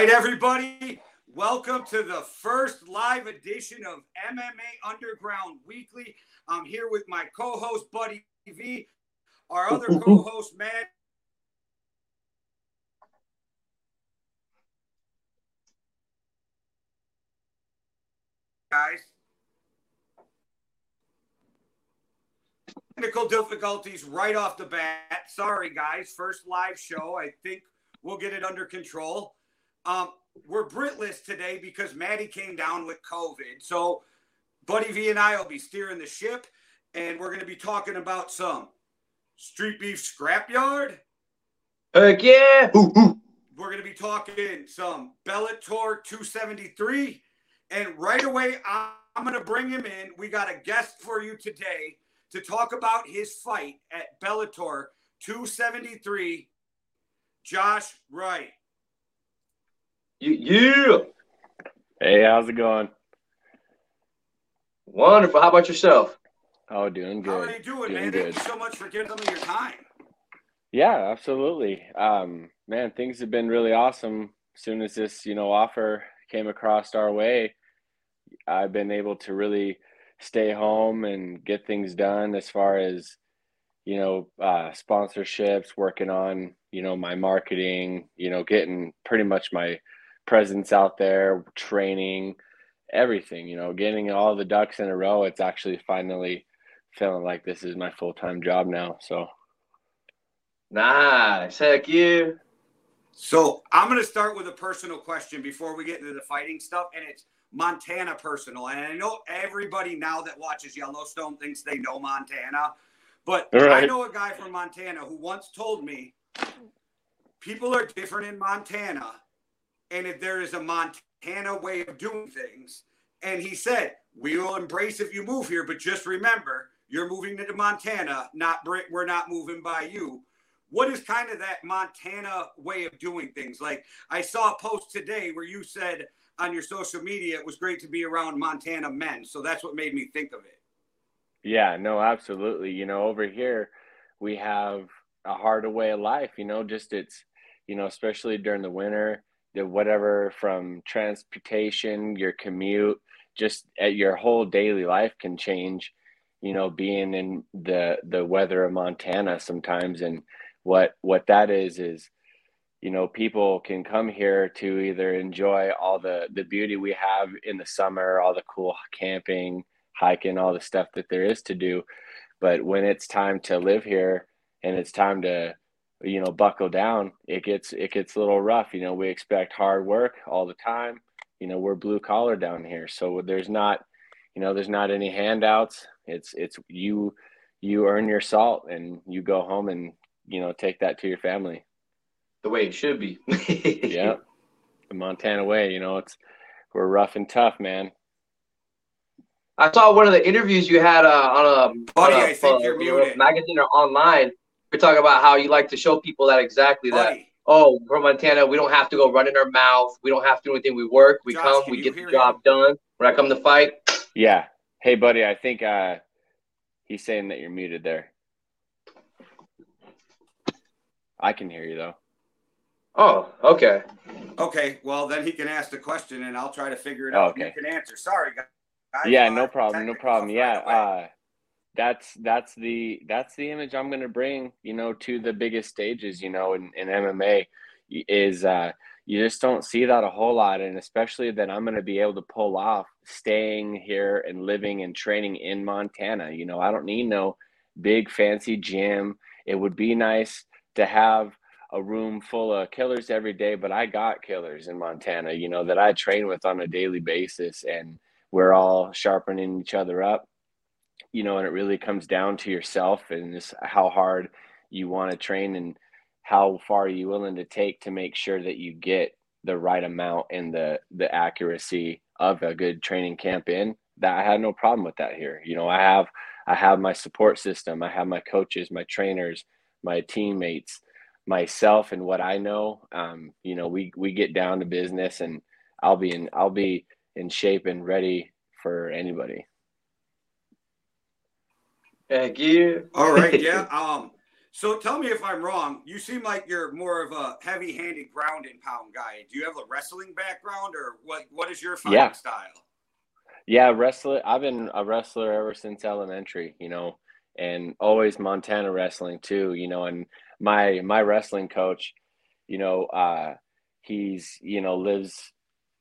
right, everybody. Welcome to the first live edition of MMA Underground Weekly. I'm here with my co-host Buddy V, our other co-host Matt. Guys, technical difficulties right off the bat. Sorry, guys. First live show. I think we'll get it under control. Um, we're Britless today because Maddie came down with COVID. So Buddy V and I will be steering the ship, and we're going to be talking about some street beef scrapyard. Heck yeah! Ooh, ooh. We're going to be talking some Bellator 273. And right away, I'm going to bring him in. We got a guest for you today to talk about his fight at Bellator 273. Josh Wright. Yeah. Hey, how's it going? Wonderful. How about yourself? Oh, doing good. How are you doing, doing man? good. Thank you so much for giving some of your time. Yeah, absolutely. Um, man, things have been really awesome. As soon as this, you know, offer came across our way, I've been able to really stay home and get things done as far as, you know, uh, sponsorships, working on, you know, my marketing, you know, getting pretty much my presence out there, training, everything, you know, getting all the ducks in a row. It's actually finally feeling like this is my full time job now. So, Nice. Heck yeah. So I'm going to start with a personal question before we get into the fighting stuff, and it's Montana personal. And I know everybody now that watches Yellowstone thinks they know Montana, but I know a guy from Montana who once told me people are different in Montana, and if there is a Montana way of doing things, and he said we will embrace if you move here, but just remember you're moving to Montana, not. We're not moving by you what is kind of that Montana way of doing things? Like I saw a post today where you said on your social media it was great to be around Montana men. So that's what made me think of it. yeah, no, absolutely. You know, over here, we have a harder way of life, you know, just it's, you know, especially during the winter, whatever from transportation, your commute, just at your whole daily life can change, you know, being in the the weather of Montana sometimes. And what what that is is you know people can come here to either enjoy all the the beauty we have in the summer all the cool camping hiking all the stuff that there is to do. But when it's time to live here and it's time to you know buckle down. It gets it gets a little rough. You know we expect hard work all the time. You know we're blue collar down here. So there's not you know there's not any handouts. It's it's you you earn your salt and you go home and you know take that to your family. The way it should be. yeah. The montana way you know it's we're rough and tough man. I saw one of the interviews you had uh, on a, Buddy, on a I think uh, you're muted. magazine or online. You're talking about how you like to show people that exactly that. Buddy, Oh, from Montana, we don't have to go running our mouth. We don't have to do anything. We work. We Josh, come. We get the job him? done. When I come to fight, yeah hey buddy i think uh he's saying that you're muted there i can hear you though oh, okay. okay. Well, then he can ask the question and I'll try to figure it Oh, out. okay. You can answer. Sorry, guys. yeah Uh, no problem no problem yeah right uh that's that's the that's the image i'm going to bring you know to the biggest stages you know in, in mma is uh you just don't see that a whole lot and especially that i'm going to be able to pull off staying here and living and training in montana you know. I don't need no big fancy gym. It would be nice to have a room full of killers every day but i got killers in montana you know that i train with on a daily basis and we're all sharpening each other up you know and it really comes down to yourself and just how hard you want to train and how far are you willing to take to make sure that you get the right amount and the the accuracy of a good training camp in that I had no problem with that here. You know I have I have my support system I have my coaches my trainers my teammates myself and what I know. Um you know we we get down to business and I'll be in I'll be in shape and ready for anybody Heck yeah. All right, yeah. Um, So tell me if I'm wrong. You seem like you're more of a heavy-handed ground and pound guy. Do you have a wrestling background, or what? What is your fighting yeah. style? Yeah, wrestler. I've been a wrestler ever since elementary. You know, and always Montana wrestling too. You know, and my my wrestling coach, you know, uh, he's you know lives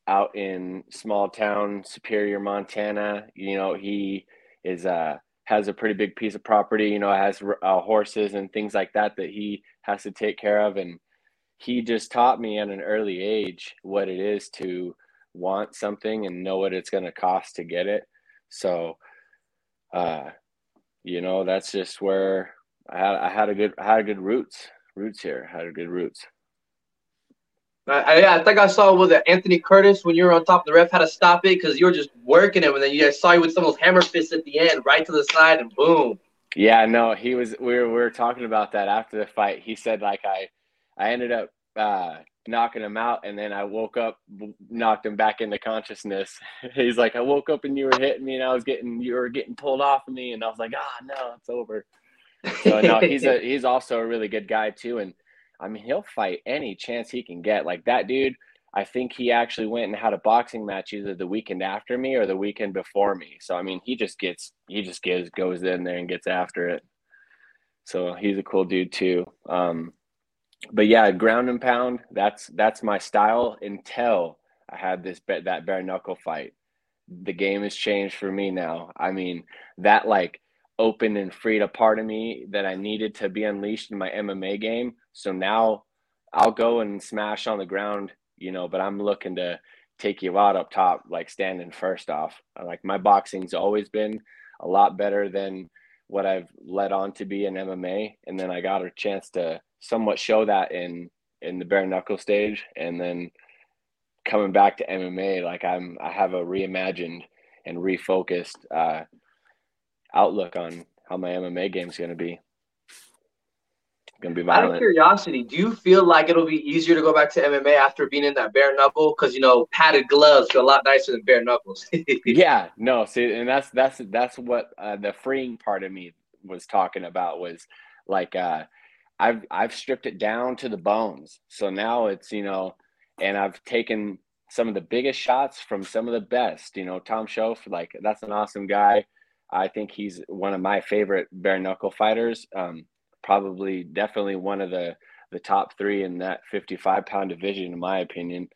out in small town Superior, Montana. You know, he is uh has a pretty big piece of property. You know, has uh, horses and things like that that he has to take care of, and he just taught me at an early age what it is to want something and know what it's going to cost to get it. So, uh, you know, that's just where I had I had a good I had a good roots roots here. I had a good roots. I, I, think I saw with Anthony Curtis when you were on top. The ref had to stop it because you were just working him, and then you guys saw you with some of those hammer fists at the end, right to the side, and boom. Yeah, no, he was. We were we were talking about that after the fight. He said like I, I ended up uh, knocking him out, and then I woke up, knocked him back into consciousness. He's like, I woke up and you were hitting me, and I was getting you were getting pulled off of me, and I was like, ah, oh, no, it's over. So no, he's a he's also a really good guy too, and I mean, he'll fight any chance he can get. Like that dude, I think he actually went and had a boxing match either the weekend after me or the weekend before me. So I mean, he just gets he just gives goes in there and gets after it. So he's a cool dude too. Um, but yeah, ground and pound. That's that's my style until I had this that bare knuckle fight. The game has changed for me now. I mean, that like opened and freed a part of me that I needed to be unleashed in my MMA game. So now I'll go and smash on the ground, you know, but I'm looking to take you out up top, like standing first off. Like my boxing's always been a lot better than what I've led on to be in MMA. And then I got a chance to somewhat show that in in the bare knuckle stage and then coming back to MMA, like I'm I have a reimagined and refocused uh outlook on how my MMA game is going to be. Going to be violent. Out of curiosity, do you feel like it'll be easier to go back to MMA after being in that bare knuckle? Because you know, padded gloves are a lot nicer than bare knuckles. yeah, no, see, and that's that's that's what uh, the freeing part of me was talking about was like uh, I've I've stripped it down to the bones. So now it's you know, and I've taken some of the biggest shots from some of the best. You know, Tom Shoaff, like that's an awesome guy. I think he's one of my favorite bare knuckle fighters. Um, probably, definitely one of the the top three in that 55 pound division, in my opinion.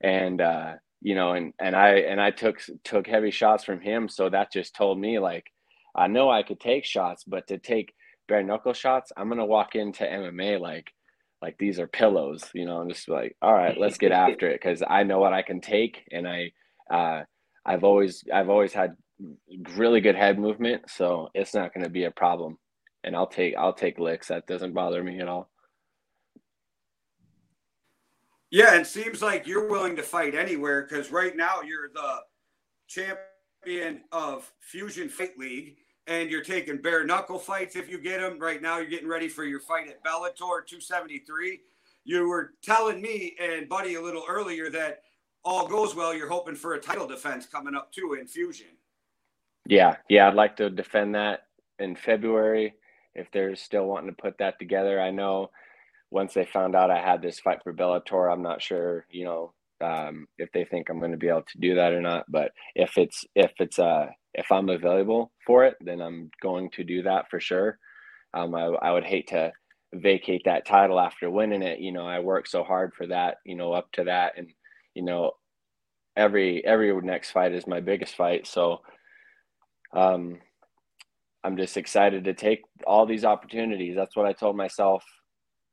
And uh, you know, and and I and I took took heavy shots from him, so that just told me like I know I could take shots, but to take bare knuckle shots, I'm gonna walk into MMA like like these are pillows, you know. I'm just like, all right, let's get after it because I know what I can take, and I uh, I've always I've always had really good head movement, so it's not going to be a problem. And I'll take I'll take licks. That doesn't bother me at all. Yeah, it seems like you're willing to fight anywhere because right now you're the champion of Fusion Fight League, and you're taking bare knuckle fights if you get them. Right now, you're getting ready for your fight at Bellator 273. You were telling me and Buddy a little earlier that all goes well, you're hoping for a title defense coming up too in Fusion. Yeah, yeah, I'd like to defend that in February if they're still wanting to put that together. I know once they found out I had this fight for Bellator, I'm not sure, you know, um, if they think I'm going to be able to do that or not. But if it's if it's uh if I'm available for it, then I'm going to do that for sure. Um, I, I would hate to vacate that title after winning it. You know, I worked so hard for that. You know, up to that, and you know, every every next fight is my biggest fight. So um, I'm just excited to take all these opportunities. That's what I told myself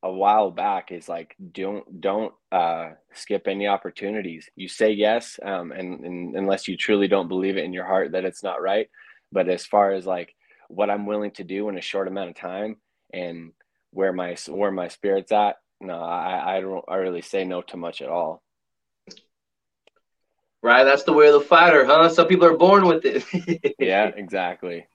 a while back is like don't don't uh, skip any opportunities. You say yes, um, and, and unless you truly don't believe it in your heart that it's not right. But as far as like what I'm willing to do in a short amount of time and where my where my spirit's at, no, I I don't I really say no to much at all. Right, that's the way of the fighter, huh? Some people are born with it. yeah, exactly.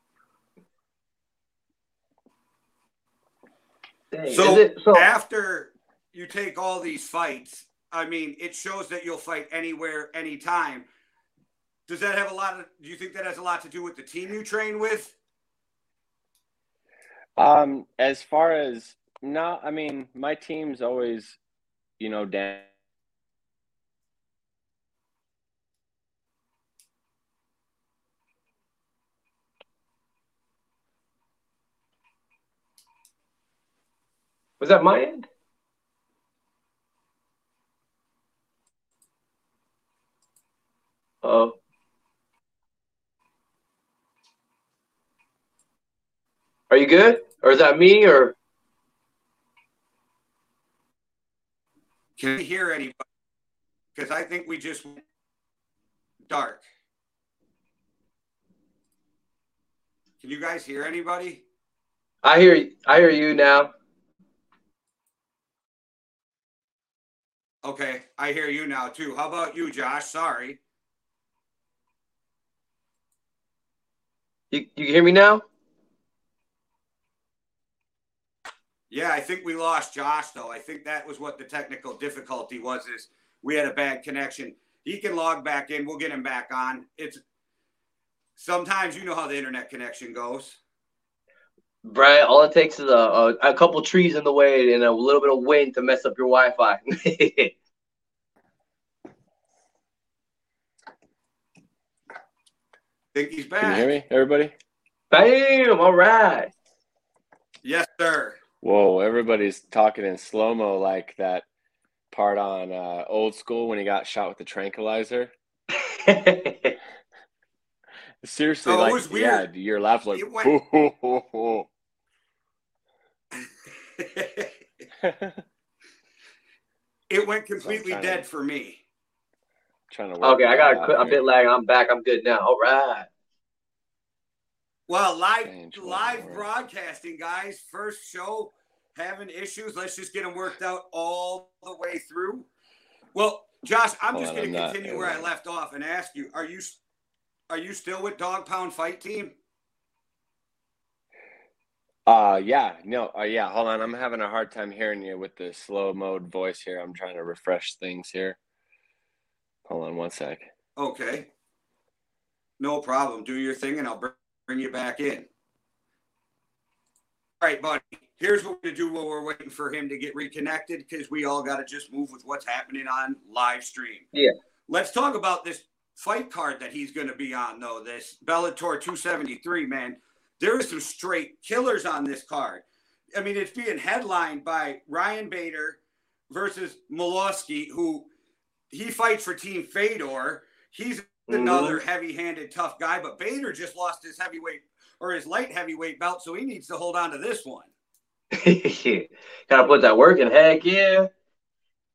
So, it, so after you take all these fights, I mean, it shows that you'll fight anywhere, anytime. Does that have a lot of? Do you think that has a lot to do with the team you train with? Um, as far as no, I mean my team's always, you know, Dan. Was that my end? Oh. Are you good? Or is that me or Can you hear anybody? Because I think we just went dark. Can you guys hear anybody? I hear I hear you now. Okay, I hear you now too. How about you, Josh? Sorry. You you hear me now? Yeah, I think we lost Josh though. I think that was what the technical difficulty was is we had a bad connection. He can log back in. We'll get him back on. It's sometimes you know how the internet connection goes. Right. All it takes is a, a, a couple trees in the way and a little bit of wind to mess up your Wi-Fi. Think he's back. Can you hear me, everybody? Bam! All right. Yes, sir. Whoa, everybody's talking in slow mo like that part on uh, old school when he got shot with the tranquilizer. Seriously, Oh, it like was yeah, weird. your laugh like went- it went completely trying to- dead for me. trying to work okay, I got a, a bit lag. I'm back. I'm good now. All right. Well, live Change live broadcasting, guys. First show having issues. Let's just get them worked out all the way through. Well, Josh, I'm Hold just going I'm to not- continue where I left off and ask you: Are you are you still with Dog Pound Fight Team? Uh yeah, no, uh, yeah. Hold on, I'm having a hard time hearing you with the slow mode voice here. I'm trying to refresh things here. Hold on one sec. Okay, no problem. Do your thing, and I'll bring you back in. All right, buddy. Here's what we're gonna do while we're waiting for him to get reconnected, because we all got to just move with what's happening on live stream. Yeah. Let's talk about this fight card that he's going to be on, though. This Bellator 273, man. There is some straight killers on this card. I mean, it's being headlined by Ryan Bader versus Moldavsky, who he fights for Team Fedor. He's another heavy-handed, tough guy, but Bader just lost his heavyweight or his light heavyweight belt, so he needs to hold on to this one. Gotta put that work in. Heck yeah.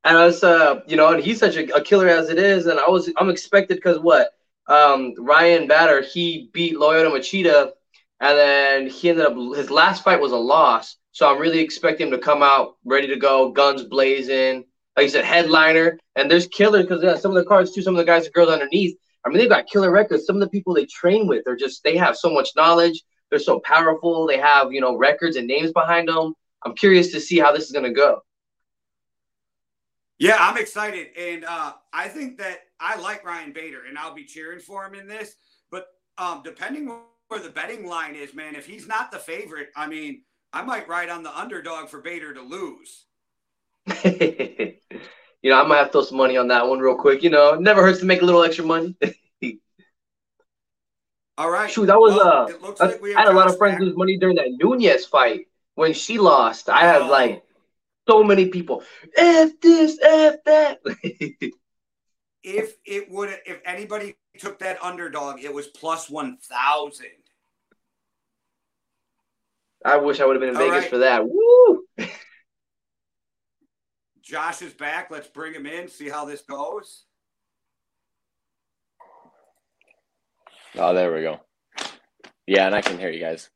And I was, uh, you know, and he's such a, a killer as it is. And I was, I'm expected because what? Um, Ryan Bader, he beat Lyoto Machida, and then he ended up his last fight was a loss. So I'm really expecting him to come out ready to go, guns blazing. Like you said, headliner. And there's killers because yeah, some of the cards too, some of the guys and girls underneath. I mean, they've got killer records. Some of the people they train with are just they have so much knowledge. They're so powerful. They have you know records and names behind them. I'm curious to see how this is gonna go. Yeah, I'm excited, and uh, I think that I like Ryan Bader, and I'll be cheering for him in this. But um, depending where the betting line is, man, if he's not the favorite, I mean, I might ride on the underdog for Bader to lose. you know, I might have to throw some money on that one real quick. You know, it never hurts to make a little extra money. All right. Shoot, that was Well, uh, it looks like we I had a lot of friends back. lose money during that Nunes fight when she lost. I had Oh. like so many people. F this, F that. If it would, if anybody took that underdog, it was plus one thousand. I wish I would have been in All Vegas right. for that. Woo! Josh is back. Let's bring him in. See how this goes. Oh, there we go. Yeah, and I can hear you guys.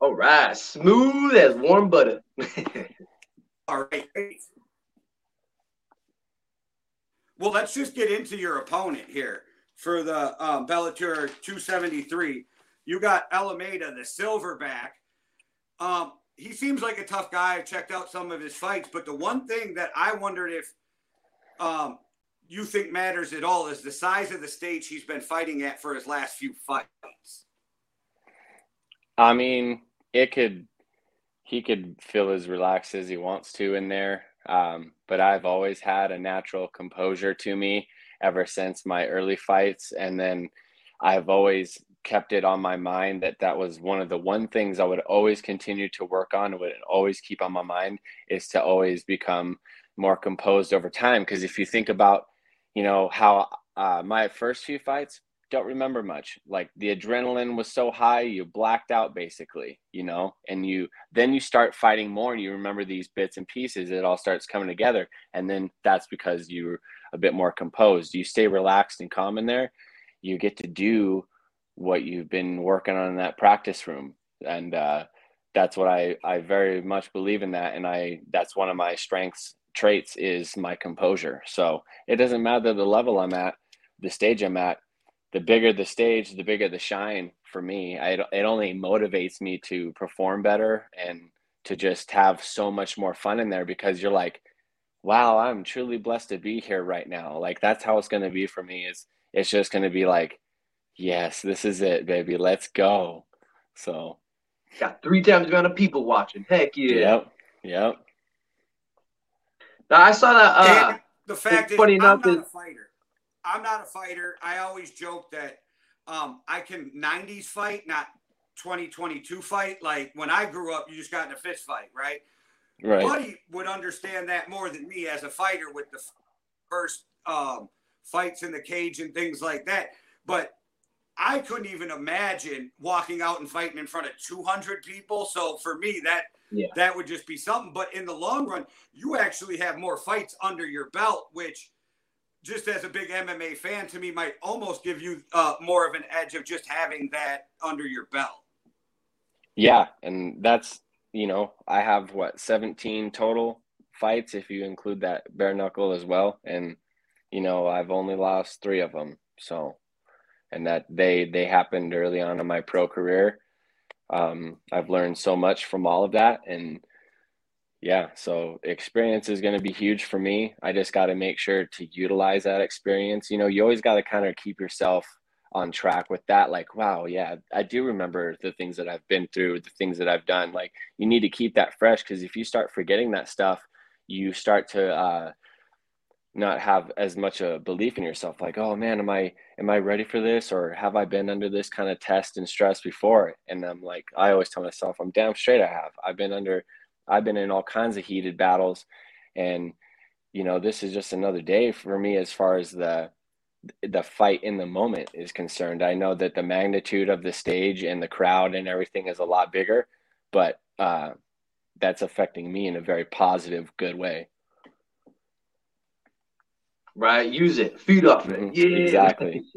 All right, smooth as warm butter. All right. Well, let's just get into your opponent here for the um, Bellator 273. You got Alameda, the silverback. Um, he seems like a tough guy. I've checked out some of his fights, but the one thing that I wondered if um, you think matters at all is the size of the stage he's been fighting at for his last few fights. I mean, it could he could feel as relaxed as he wants to in there. Um, but I've always had a natural composure to me ever since my early fights. And then I've always kept it on my mind that that was one of the one things I would always continue to work on, would always keep on my mind is to always become more composed over time. Because if you think about, you know, how uh, my first few fights, don't remember much. Like the adrenaline was so high, you blacked out basically, you know, and you then you start fighting more and you remember these bits and pieces. It all starts coming together. And then that's because you're a bit more composed. You stay relaxed and calm in there. You get to do what you've been working on in that practice room. And uh, that's what I, I very much believe in that. And I, that's one of my strengths traits is my composure. So it doesn't matter the level I'm at, the stage I'm at, the bigger the stage, the bigger the shine for me. I, it only motivates me to perform better and to just have so much more fun in there because you're like, wow, I'm truly blessed to be here right now. Like that's how it's going to be for me. Is it's just going to be like, yes, this is it, baby. Let's go. So got three times the amount of people watching. Heck yeah. Yep. Yep. Now I saw that. Uh, the fact is, funny I'm enough, not a fighter. I'm not a fighter. I always joke that um, I can 90s fight, not 2022 fight. Like when I grew up, you just got in a fist fight, right? Right. Buddy would understand that more than me as a fighter with the first um, fights in the cage and things like that. But I couldn't even imagine walking out and fighting in front of 200 people. So for me, that yeah. that would just be something. But in the long run, you actually have more fights under your belt, which just as a big MMA fan, to me, might almost give you uh, more of an edge of just having that under your belt. Yeah, and that's you know I have what 17 total fights if you include that bare knuckle as well, and you know I've only lost three of them. So, and that they they happened early on in my pro career. Um, I've learned so much from all of that, and yeah, so experience is going to be huge for me. I just got to make sure to utilize that experience. You know, you always got to kind of keep yourself on track with that. Like, wow, yeah, I do remember the things that I've been through, the things that I've done. Like, you need to keep that fresh because if you start forgetting that stuff, you start to uh, not have as much a belief in yourself. Like, oh man, am I am I ready for this, or have I been under this kind of test and stress before? And I'm like, I always tell myself, I'm damn straight I have. I've been under I've been in all kinds of heated battles, and you know this is just another day for me as far as the the fight in the moment is concerned. I know that the magnitude of the stage and the crowd and everything is a lot bigger, but uh, that's affecting me in a very positive, good way. Right, use it, feed off it. Mm-hmm. Yeah, exactly.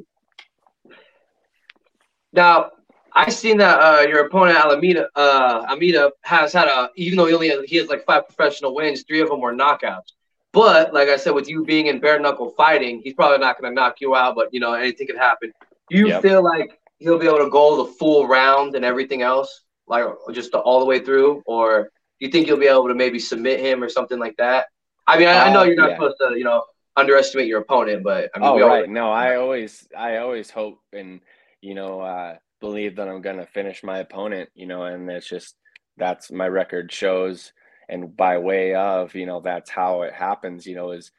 Now, I seen that uh, your opponent Alameda uh, Amida has had a even though he only has, he has like five professional wins, three of them were knockouts. But like I said, with you being in bare knuckle fighting, he's probably not going to knock you out. But you know anything could happen. Do you yep. feel like he'll be able to go the full round and everything else, like just all the way through, or do you think you'll be able to maybe submit him or something like that? I mean, I, uh, I know uh, you're not yeah. supposed to, you know, underestimate your opponent, but I mean, oh right, no, I always, I always hope and you know. uh believe that I'm going to finish my opponent, you know, and it's just that's my record shows. And by way of, you know, that's how it happens, you know, is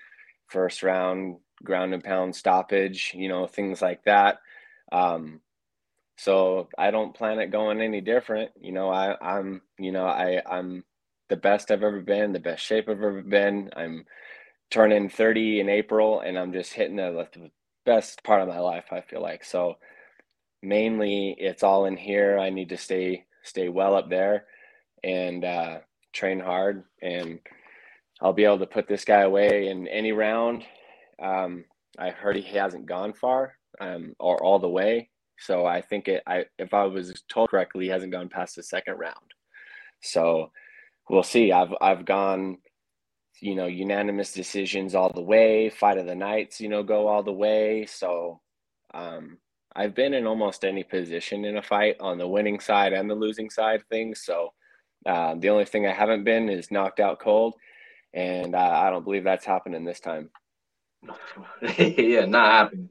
first round ground and pound stoppage, you know, things like that. Um, so I don't plan it going any different. You know, I, I'm, you know, I, I'm the best I've ever been, the best shape I've ever been. I'm turning 30 in April and I'm just hitting the, the best part of my life, I feel like. So, mainly it's all in here. I need to stay stay well up there and uh, train hard, and I'll be able to put this guy away in any round. Um, I heard he hasn't gone far um, or all the way, so I think it. I if I was told correctly, he hasn't gone past the second round. So we'll see. I've I've gone you know unanimous decisions all the way fight of the nights you know go all the way so um I've been in almost any position in a fight on the winning side and the losing side of things. So uh, the only thing I haven't been is knocked out cold, and uh, I don't believe that's happening this time. yeah, not happening.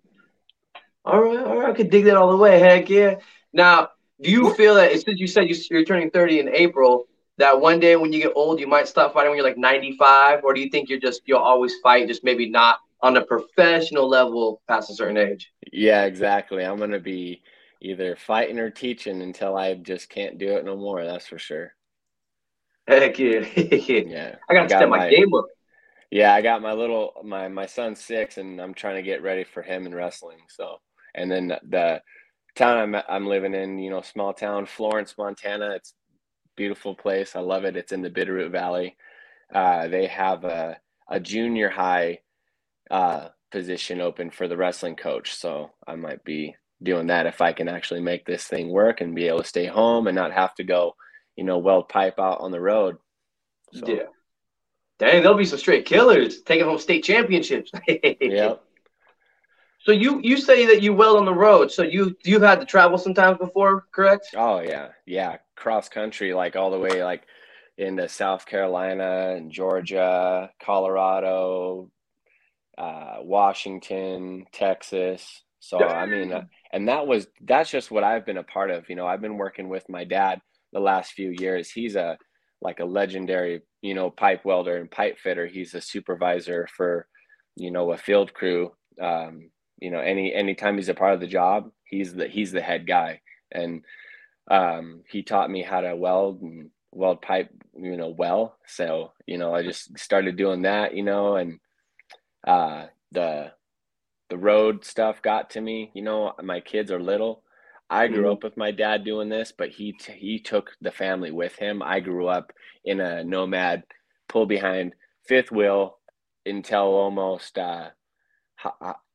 All right, all right, I could dig that all the way. Heck yeah. Now, do you feel that since you said you're turning 30 in April, that one day when you get old, you might stop fighting when you're like 95, or do you think you're just you'll always fight, just maybe not on a professional level past a certain age? Yeah, exactly. I'm gonna be either fighting or teaching until I just can't do it no more. That's for sure. Heck yeah, Yeah, I gotta got step my game up. Yeah, I got my little my my son's six, and I'm trying to get ready for him in wrestling. So, and then the town I'm I'm living in, you know, small town Florence, Montana. It's beautiful place. I love it. It's in the Bitterroot Valley. Uh, they have a a junior high uh, position open for the wrestling coach, so I might be doing that if I can actually make this thing work and be able to stay home and not have to go, you know, weld pipe out on the road. So, Yeah. Dang, there'll be some straight killers taking home state championships. yeah. So you you say that you well on the road. So you you've had to travel sometimes before, correct? Oh yeah, yeah. Cross country, like all the way, like into South Carolina and Georgia, Colorado, uh, Washington, Texas. So I mean, uh, and that was that's just what I've been a part of. You know, I've been working with my dad the last few years. He's a like a legendary, you know, pipe welder and pipe fitter. He's a supervisor for, you know, a field crew. Um, you know, any anytime he's a part of the job, he's the he's the head guy. And um, he taught me how to weld and weld pipe, you know, well. So, you know, I just started doing that, you know, and uh the the road stuff got to me. You know, my kids are little. I grew Mhm. up with my dad doing this, but he t- he took the family with him. I grew up in a nomad, pull behind fifth wheel until almost uh,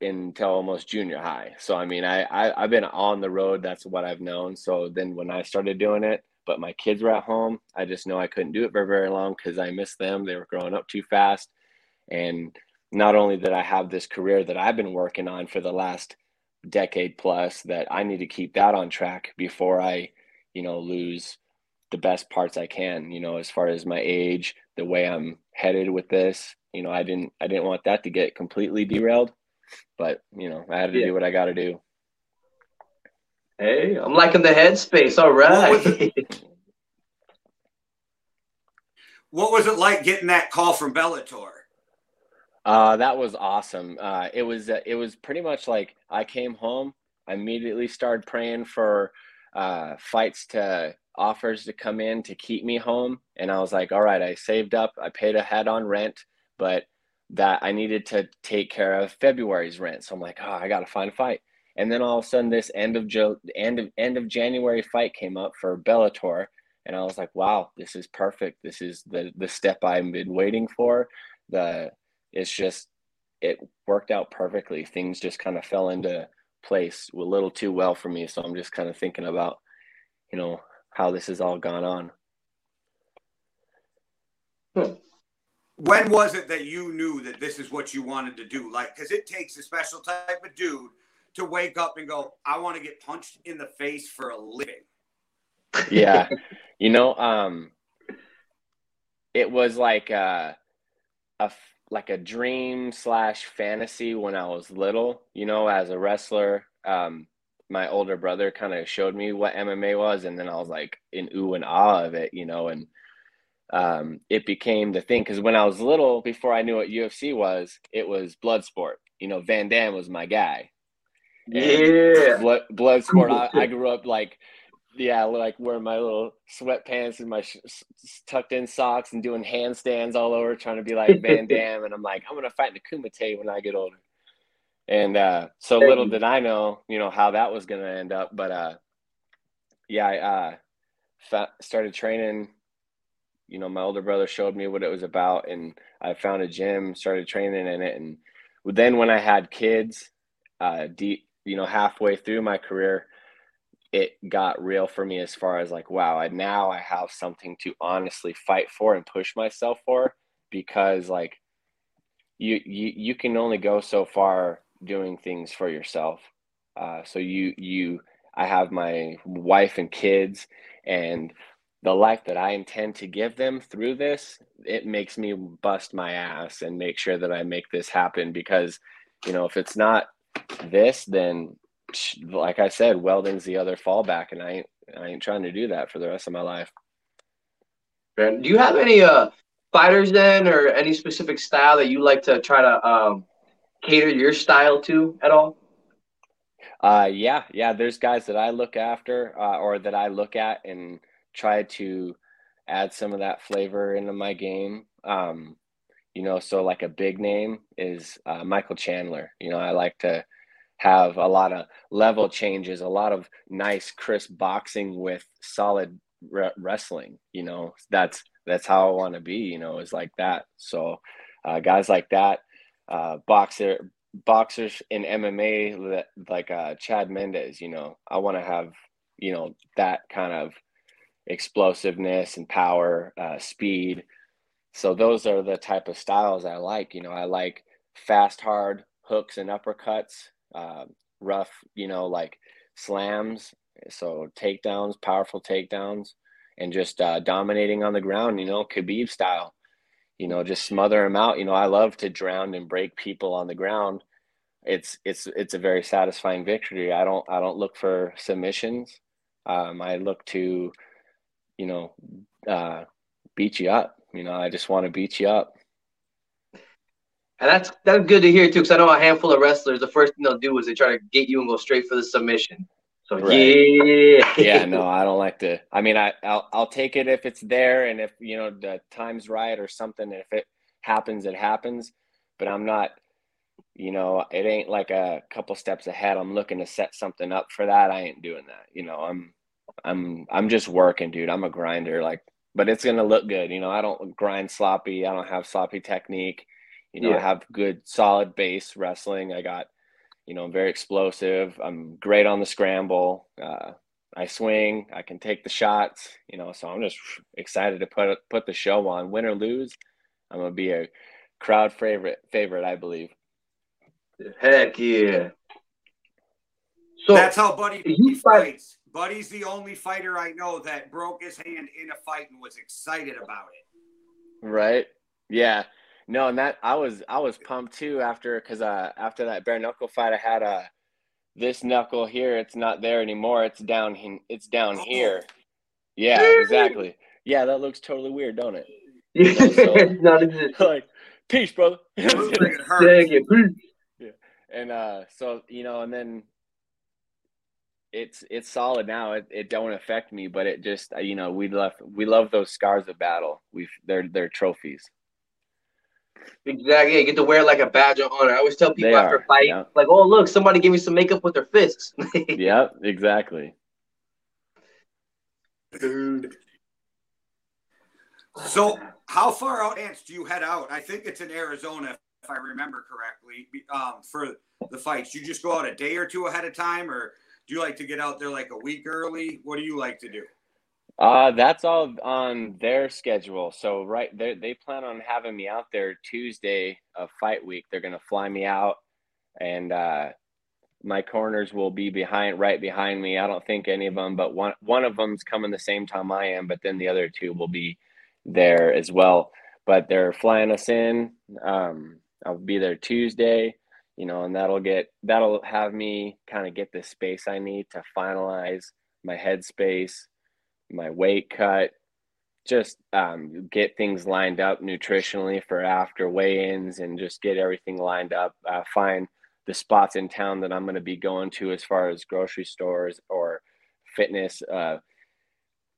until almost junior high. So I mean, I, I I've been on the road. That's what I've known. So then when I started doing it, but my kids were at home, I just know I couldn't do it for very long because I missed them. They were growing up too fast, and not only did I have this career that I've been working on for the last decade plus, that I need to keep that on track before I, you know, lose the best parts I can, you know, as far as my age, the way I'm headed with this. You know, I didn't I didn't want that to get completely derailed, but you know, I had to Yeah. do what I got to do. Hey, I'm liking the headspace. All right. What was right. What was it like getting that call from Bellator? Uh, that was awesome. Uh, it was uh, it was pretty much like I came home, I immediately started praying for uh, fights to offers to come in to keep me home, and I was like, all right, I saved up, I paid ahead on rent, but that I needed to take care of February's rent. So I'm like, oh, I got to find a fight. And then all of a sudden, this end of jo- end of end of January fight came up for Bellator, and I was like, wow, this is perfect. This is the the step I've been waiting for. The it's just it worked out perfectly. Things just kind of fell into place a little too well for me. So I'm just kind of thinking about, you know, how this has all gone on. When was it that you knew that this is what you wanted to do? Like, because it takes a special type of dude to wake up and go, I want to get punched in the face for a living. yeah you know um it was like a, a like a dream slash fantasy when i was little you know as a wrestler um my older brother kind of showed me what mma was and then i was like in ooh and ah of it you know and um it became the thing because when i was little before i knew what ufc was it was blood sport you know van Damme was my guy yeah. blood, blood sport. I, I grew up like, yeah, like wearing my little sweatpants and my sh- tucked in socks and doing handstands all over, trying to be like Van Damme. and I'm like, I'm gonna fight in the Kumite when I get older. And uh, so little did I know, you know, how that was gonna end up. But uh, yeah, I uh, fa- started training. You know, my older brother showed me what it was about, and I found a gym, started training in it, and then when I had kids, uh, deep, you know, halfway through my career, it got real for me as far as like, wow, I now I have something to honestly fight for and push myself for because like you you you can only go so far doing things for yourself. Uh, so you you I have my wife and kids and the life that I intend to give them through this, it makes me bust my ass and make sure that I make this happen because, you know, if it's not this, then like I said, welding's the other fallback, and I ain't I ain't trying to do that for the rest of my life. Do you have any uh fighters then, or any specific style that you like to try to um cater your style to at all? Uh, yeah, yeah. There's guys that I look after uh, or that I look at and try to add some of that flavor into my game. Um, you know, so like a big name is uh, Michael Chandler. You know, I like to have a lot of level changes, a lot of nice, crisp boxing with solid re- wrestling. You know, that's that's how I want to be. You know, is like that. So, uh, guys like that, uh, boxer boxers in MMA like uh, Chad Mendes. You know, I want to have you know that kind of explosiveness and power, uh, speed. So those are the type of styles I like. You know, I like fast, hard hooks and uppercuts, uh, rough, you know, like slams. So takedowns, powerful takedowns, and just uh, dominating on the ground. You know, Khabib style. You know, just smother them out. You know, I love to drown and break people on the ground. It's it's it's a very satisfying victory. I don't I don't look for submissions. Um, I look to you know, uh, beat you up. You know, I just want to beat you up. And that's that's good to hear too, because I know a handful of wrestlers. The first thing they'll do is they try to get you and go straight for the submission. So right. yeah, yeah, no, I don't like to. I mean, I I'll, I'll take it if it's there, and if you know the time's right or something. If it happens, it happens. But I'm not, you know, it ain't like a couple steps ahead. I'm looking to set something up for that. I ain't doing that. You know, I'm I'm I'm just working, dude. I'm a grinder, like, but it's gonna look good. You know, I don't grind sloppy. I don't have sloppy technique. You know, yeah. I have good, solid base wrestling. I got, you know, I'm very explosive. I'm great on the scramble. Uh, I swing. I can take the shots. You know, so I'm just excited to put put the show on, win or lose. I'm gonna be a crowd favorite. Favorite, I believe. Heck yeah! So that's how Buddy he fights. Buddy's the only fighter I know that broke his hand in a fight and was excited about it. Right. Yeah. No, and that I was I was pumped too after because uh after that bare knuckle fight I had a uh, this knuckle here it's not there anymore it's down it's down oh. here. Yeah, exactly. Yeah, that looks totally weird, don't it? You know, so, like peace, brother. Yeah, and uh, so you know, and then it's it's solid now. It, it don't affect me, but it just you know we love we love those scars of battle. We've they're they're trophies. Exactly. You get to wear like a badge of honor. I always tell people they after are. fight, yeah. like, oh look, somebody gave me some makeup with their fists. yep, exactly. Dude. So how far out ants do you head out? I think it's in Arizona, if I remember correctly, um, for the fights. You just go out a day or two ahead of time, or do you like to get out there like a week early? What do you like to do? Uh, that's all on their schedule. So right, they they plan on having me out there Tuesday of fight week. They're gonna fly me out, and uh, my corners will be behind, right behind me. I don't think any of them, but one one of them's coming the same time I am. But then the other two will be there as well. But they're flying us in. Um, I'll be there Tuesday you know, and that'll get that'll have me kind of get the space I need to finalize my headspace, my weight cut, just um, get things lined up nutritionally for after weigh-ins and just get everything lined up. Uh, find the spots in town that I'm going to be going to as far as grocery stores or fitness uh,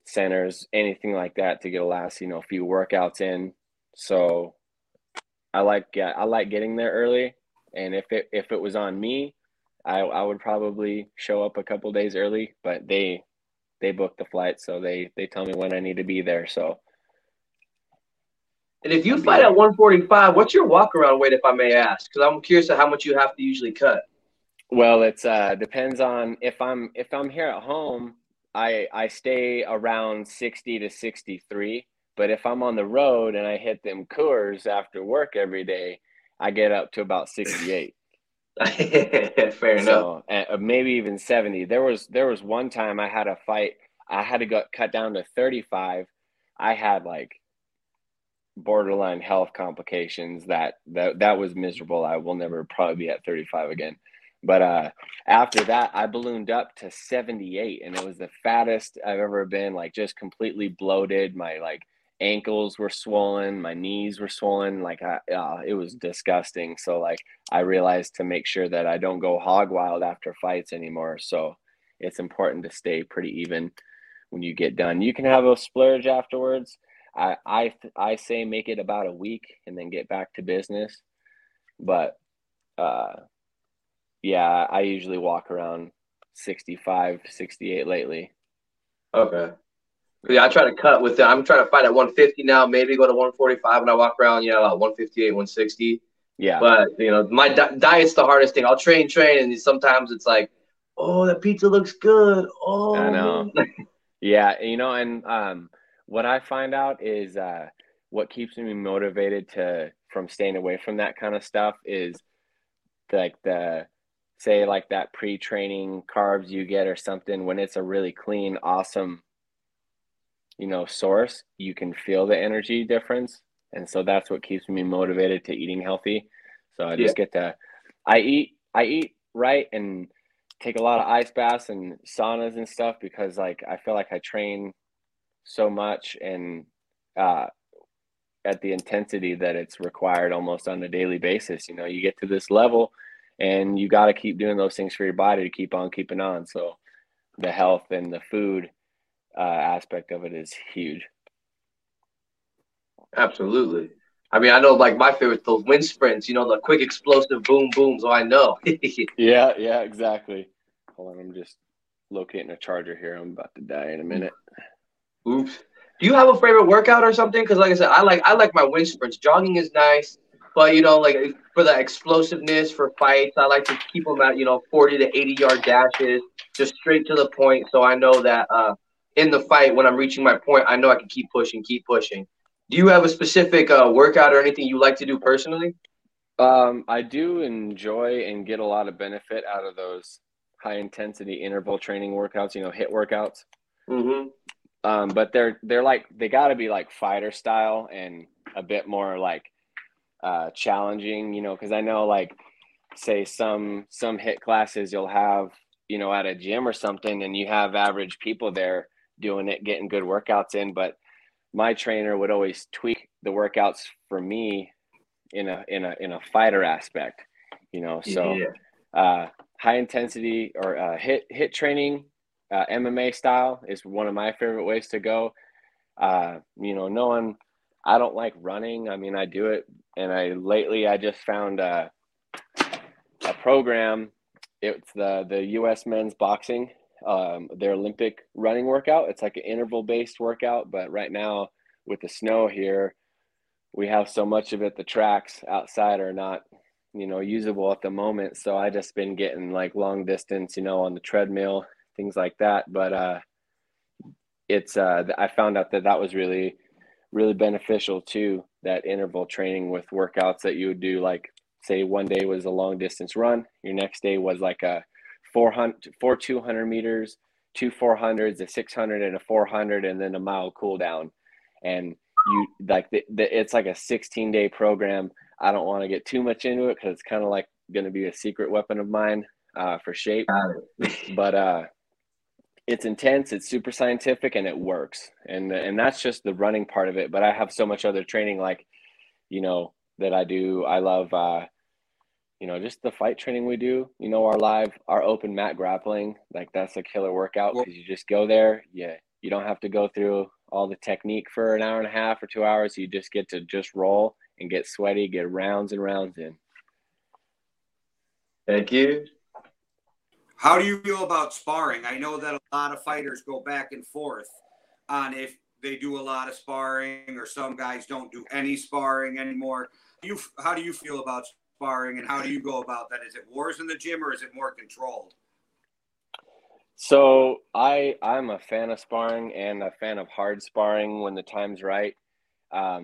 centers, anything like that to get a last you know few workouts in. So I like I like getting there early and if it if it was on me, I I would probably show up a couple days early. But they they book the flight, so they they tell me when I need to be there. So. And if you fight at 145, what's your walk around weight, if I may ask? Because I'm curious to how much you have to usually cut. Well, it's uh depends on if I'm if I'm here at home, I I stay around 60 to 63. But if I'm on the road and I hit them Coors after work every day, I get up to about 68. Fair enough. Uh, maybe even 70. There was there was one time I had a fight. I had to go cut down to 35. I had like borderline health complications that that that was miserable. I will never probably be at 35 again. But uh, after that, I ballooned up to 78, and it was the fattest I've ever been. Like just completely bloated. My like ankles were swollen, my knees were swollen. Like I, uh, it was disgusting. So like I realized to make sure that I don't go hog wild after fights anymore. So it's important to stay pretty even when you get done. You can have a splurge afterwards. I I I say make it about a week and then get back to business. But uh yeah, I usually walk around 65, 68 lately. Okay. Yeah, I try to cut with it. I'm trying to fight at 150 now. Maybe go to 145 when I walk around. You know, like 158, 160. Yeah. But you know, my di- diet's the hardest thing. I'll train, train, and sometimes it's like, oh, that pizza looks good. Oh, I know. yeah, you know, and um, what I find out is uh, what keeps me motivated to from staying away from that kind of stuff is like the say like that pre-training carbs you get or something when it's a really clean awesome you know source you can feel the energy difference and so that's what keeps me motivated to eating healthy so i just yeah. get to i eat i eat right and take a lot of ice baths and saunas and stuff because like i feel like i train so much and uh at the intensity that it's required almost on a daily basis you know you get to this level and you got to keep doing those things for your body to keep on keeping on. So the health and the food uh, aspect of it is huge. Absolutely. I mean, I know like my favorite those wind sprints. You know, the quick explosive boom boom. So I know. yeah, yeah, exactly. Hold on, I'm just locating a charger here. I'm about to die in a minute. Oops. Do you have a favorite workout or something? Because like I said, I like I like my wind sprints. Jogging is nice. But you know, like for the explosiveness for fights, I like to keep them at you know 40 to 80 yard dashes, just straight to the point. So I know that uh, in the fight, when I'm reaching my point, I know I can keep pushing, keep pushing. Do you have a specific uh, workout or anything you like to do personally? Um, I do enjoy and get a lot of benefit out of those high intensity interval training workouts. You know, HIIT workouts. Mm-hmm. Um, but they're they're like they got to be like fighter style and a bit more like uh, challenging, you know, because I know like say some some HIIT classes you'll have, you know, at a gym or something, and you have average people there doing it, getting good workouts in. But my trainer would always tweak the workouts for me in a in a in a fighter aspect, you know. So yeah. uh, high intensity or uh, hit HIIT training, uh, MMA style is one of my favorite ways to go. Uh, you know, no one I don't like running. I mean, I do it, and I lately I just found a, a program. It's the the U.S. men's boxing, um, their Olympic running workout. It's like an interval based workout, but right now with the snow here, we have so much of it. The tracks outside are not, you know, usable at the moment. So I just been getting like long distance, you know, on the treadmill, things like that. But uh, it's uh, I found out that that was really really beneficial too that interval training with workouts that you would do like say one day was a long distance run your next day was like a 400 four 200 meters two 400s a 600 and a 400 and then a mile cool down. And you like the, the, it's like a 16 day program. I don't want to get too much into it because it's kind of like going to be a secret weapon of mine uh, for shape. But uh it's intense it's super scientific and it works. And and that's just the running part of it but i have so much other training like you know that i do. I love uh you know just the fight training we do you know our live our open mat grappling like that's a killer workout because you just go there yeah you don't have to go through all the technique for an hour and a half or two hours you just get to just roll and get sweaty get rounds and rounds in thank you how do you feel about sparring? I know that a lot of fighters go back and forth on if they do a lot of sparring or some guys don't do any sparring anymore. You, how do you feel about sparring and how do you go about that? Is it wars in the gym or is it more controlled? So I I'm a fan of sparring and a fan of hard sparring when the time's right, because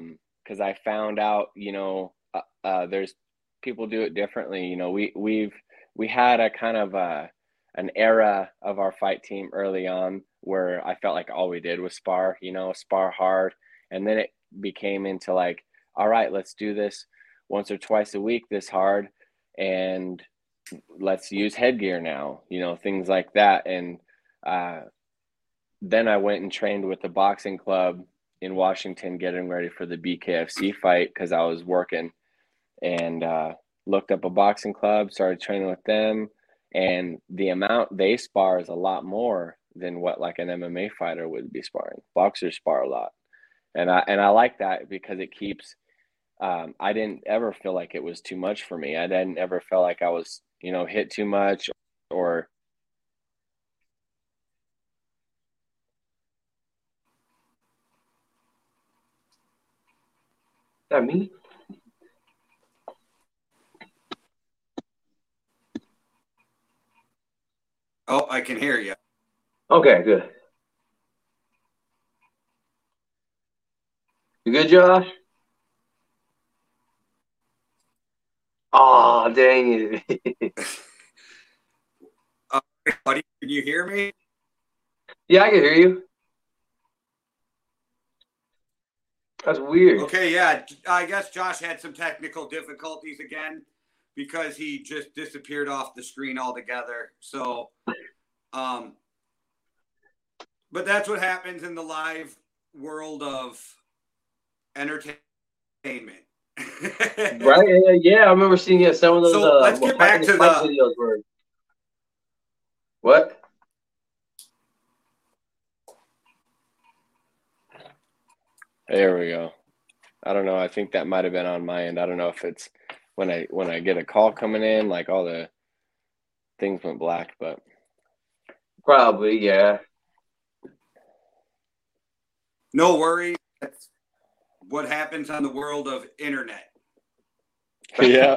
um, I found out you know uh, uh, there's people do it differently. You know we we've we had a kind of a an era of our fight team early on where I felt like all we did was spar, you know, spar hard. And then it became into like, all right, let's do this once or twice a week this hard and let's use headgear now, you know, things like that. And uh, then I went and trained with the boxing club in Washington getting ready for the BKFC fight because I was working and uh, looked up a boxing club, started training with them, and the amount they spar is a lot more than what like an MMA fighter would be sparring. Boxers spar a lot, and I and I like that because it keeps. Um, I didn't ever feel like it was too much for me. I didn't ever feel like I was, you know, hit too much or that me? Oh, I can hear you. Okay, good. You good, Josh? Oh, dang it. uh, buddy, can you hear me? Yeah, I can hear you. That's weird. Okay, yeah. I guess Josh had some technical difficulties again because he just disappeared off the screen altogether. So, um, but that's what happens in the live world of entertainment. Right? Yeah, I remember seeing yeah, some of those. So uh, let's get back to the videos were. What? There we go. I don't know. I think that might have been on my end. I don't know if it's when I when I get a call coming in, like all the things went black, but probably yeah. No worry. That's what happens on the world of internet. Yeah.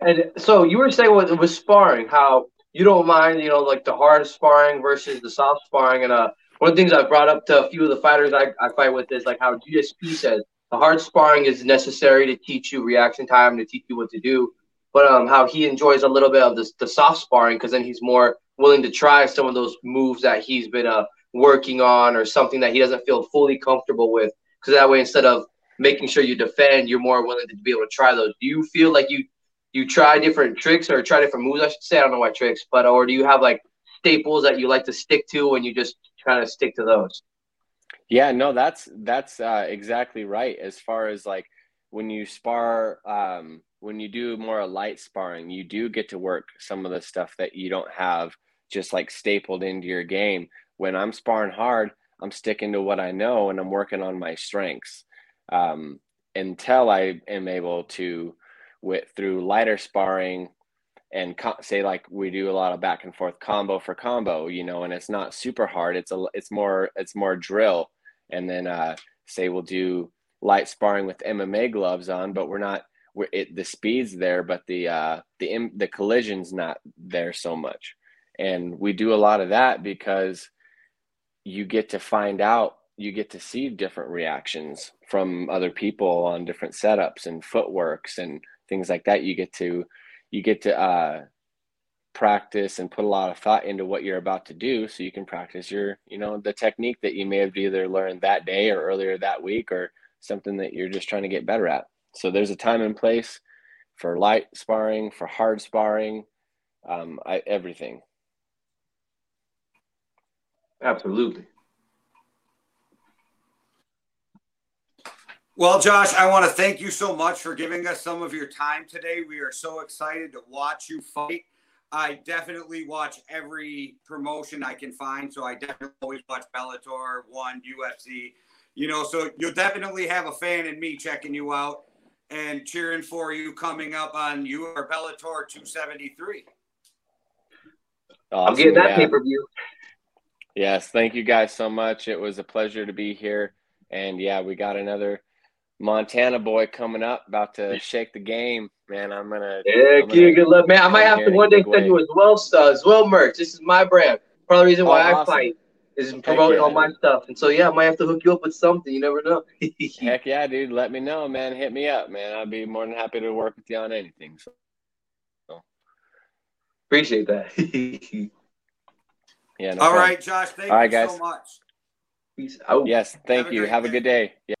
and so you were saying with, with sparring, how you don't mind, you know, like the hard sparring versus the soft sparring, and uh, one of the things I've brought up to a few of the fighters I, I fight with is like how GSP says the hard sparring is necessary to teach you reaction time, to teach you what to do. But um, how he enjoys a little bit of the, the soft sparring because then he's more willing to try some of those moves that he's been uh, working on or something that he doesn't feel fully comfortable with. Because that way, instead of making sure you defend, you're more willing to be able to try those. Do you feel like you you try different tricks or try different moves? I should say I don't know what tricks, but or do you have like staples that you like to stick to and you just kind of stick to those. Yeah, no, that's that's uh, exactly right. As far as like when you spar, um, when you do more light sparring, you do get to work some of the stuff that you don't have just like stapled into your game. When I'm sparring hard, I'm sticking to what I know and I'm working on my strengths um, until I am able to, with through lighter sparring, and co- say like we do a lot of back and forth combo for combo you know and it's not super hard it's a it's more it's more drill. And then uh say we'll do light sparring with mma gloves on but we're not we're it the speed's there but the uh the the collision's not there so much. And we do a lot of that because you get to find out you get to see different reactions from other people on different setups and footworks and things like that. You get to you get to uh, practice and put a lot of thought into what you're about to do so you can practice your you know the technique that you may have either learned that day or earlier that week or something that you're just trying to get better at. So there's a time and place for light sparring for hard sparring um, I, everything absolutely Well, Josh, I want to thank you so much for giving us some of your time today. We are so excited to watch you fight. I definitely watch every promotion I can find. So I definitely always watch Bellator, One, UFC. You know, so you'll definitely have a fan in me checking you out and cheering for you coming up on you or Bellator 273. Awesome. I'm getting that yeah. pay per view. Yes, thank you guys so much. It was a pleasure to be here. And yeah, we got another Montana boy coming up, about to shake the game. Man, I'm gonna. Yeah, I'm gonna good luck, man. I might have to one day send you as well, uh, as well merch. This is my brand. Part of the reason why oh, awesome. I fight is promoting all my stuff, and so yeah, I might have to hook you up with something. You never know. Heck yeah, dude! Let me know, man. Hit me up, man. I'd be more than happy to work with you on anything. So, so. appreciate that. yeah. No all problem. right, Josh. Thank all right, you guys. so much. Peace out. Yes, thank have you. A have day. a good day. Yeah.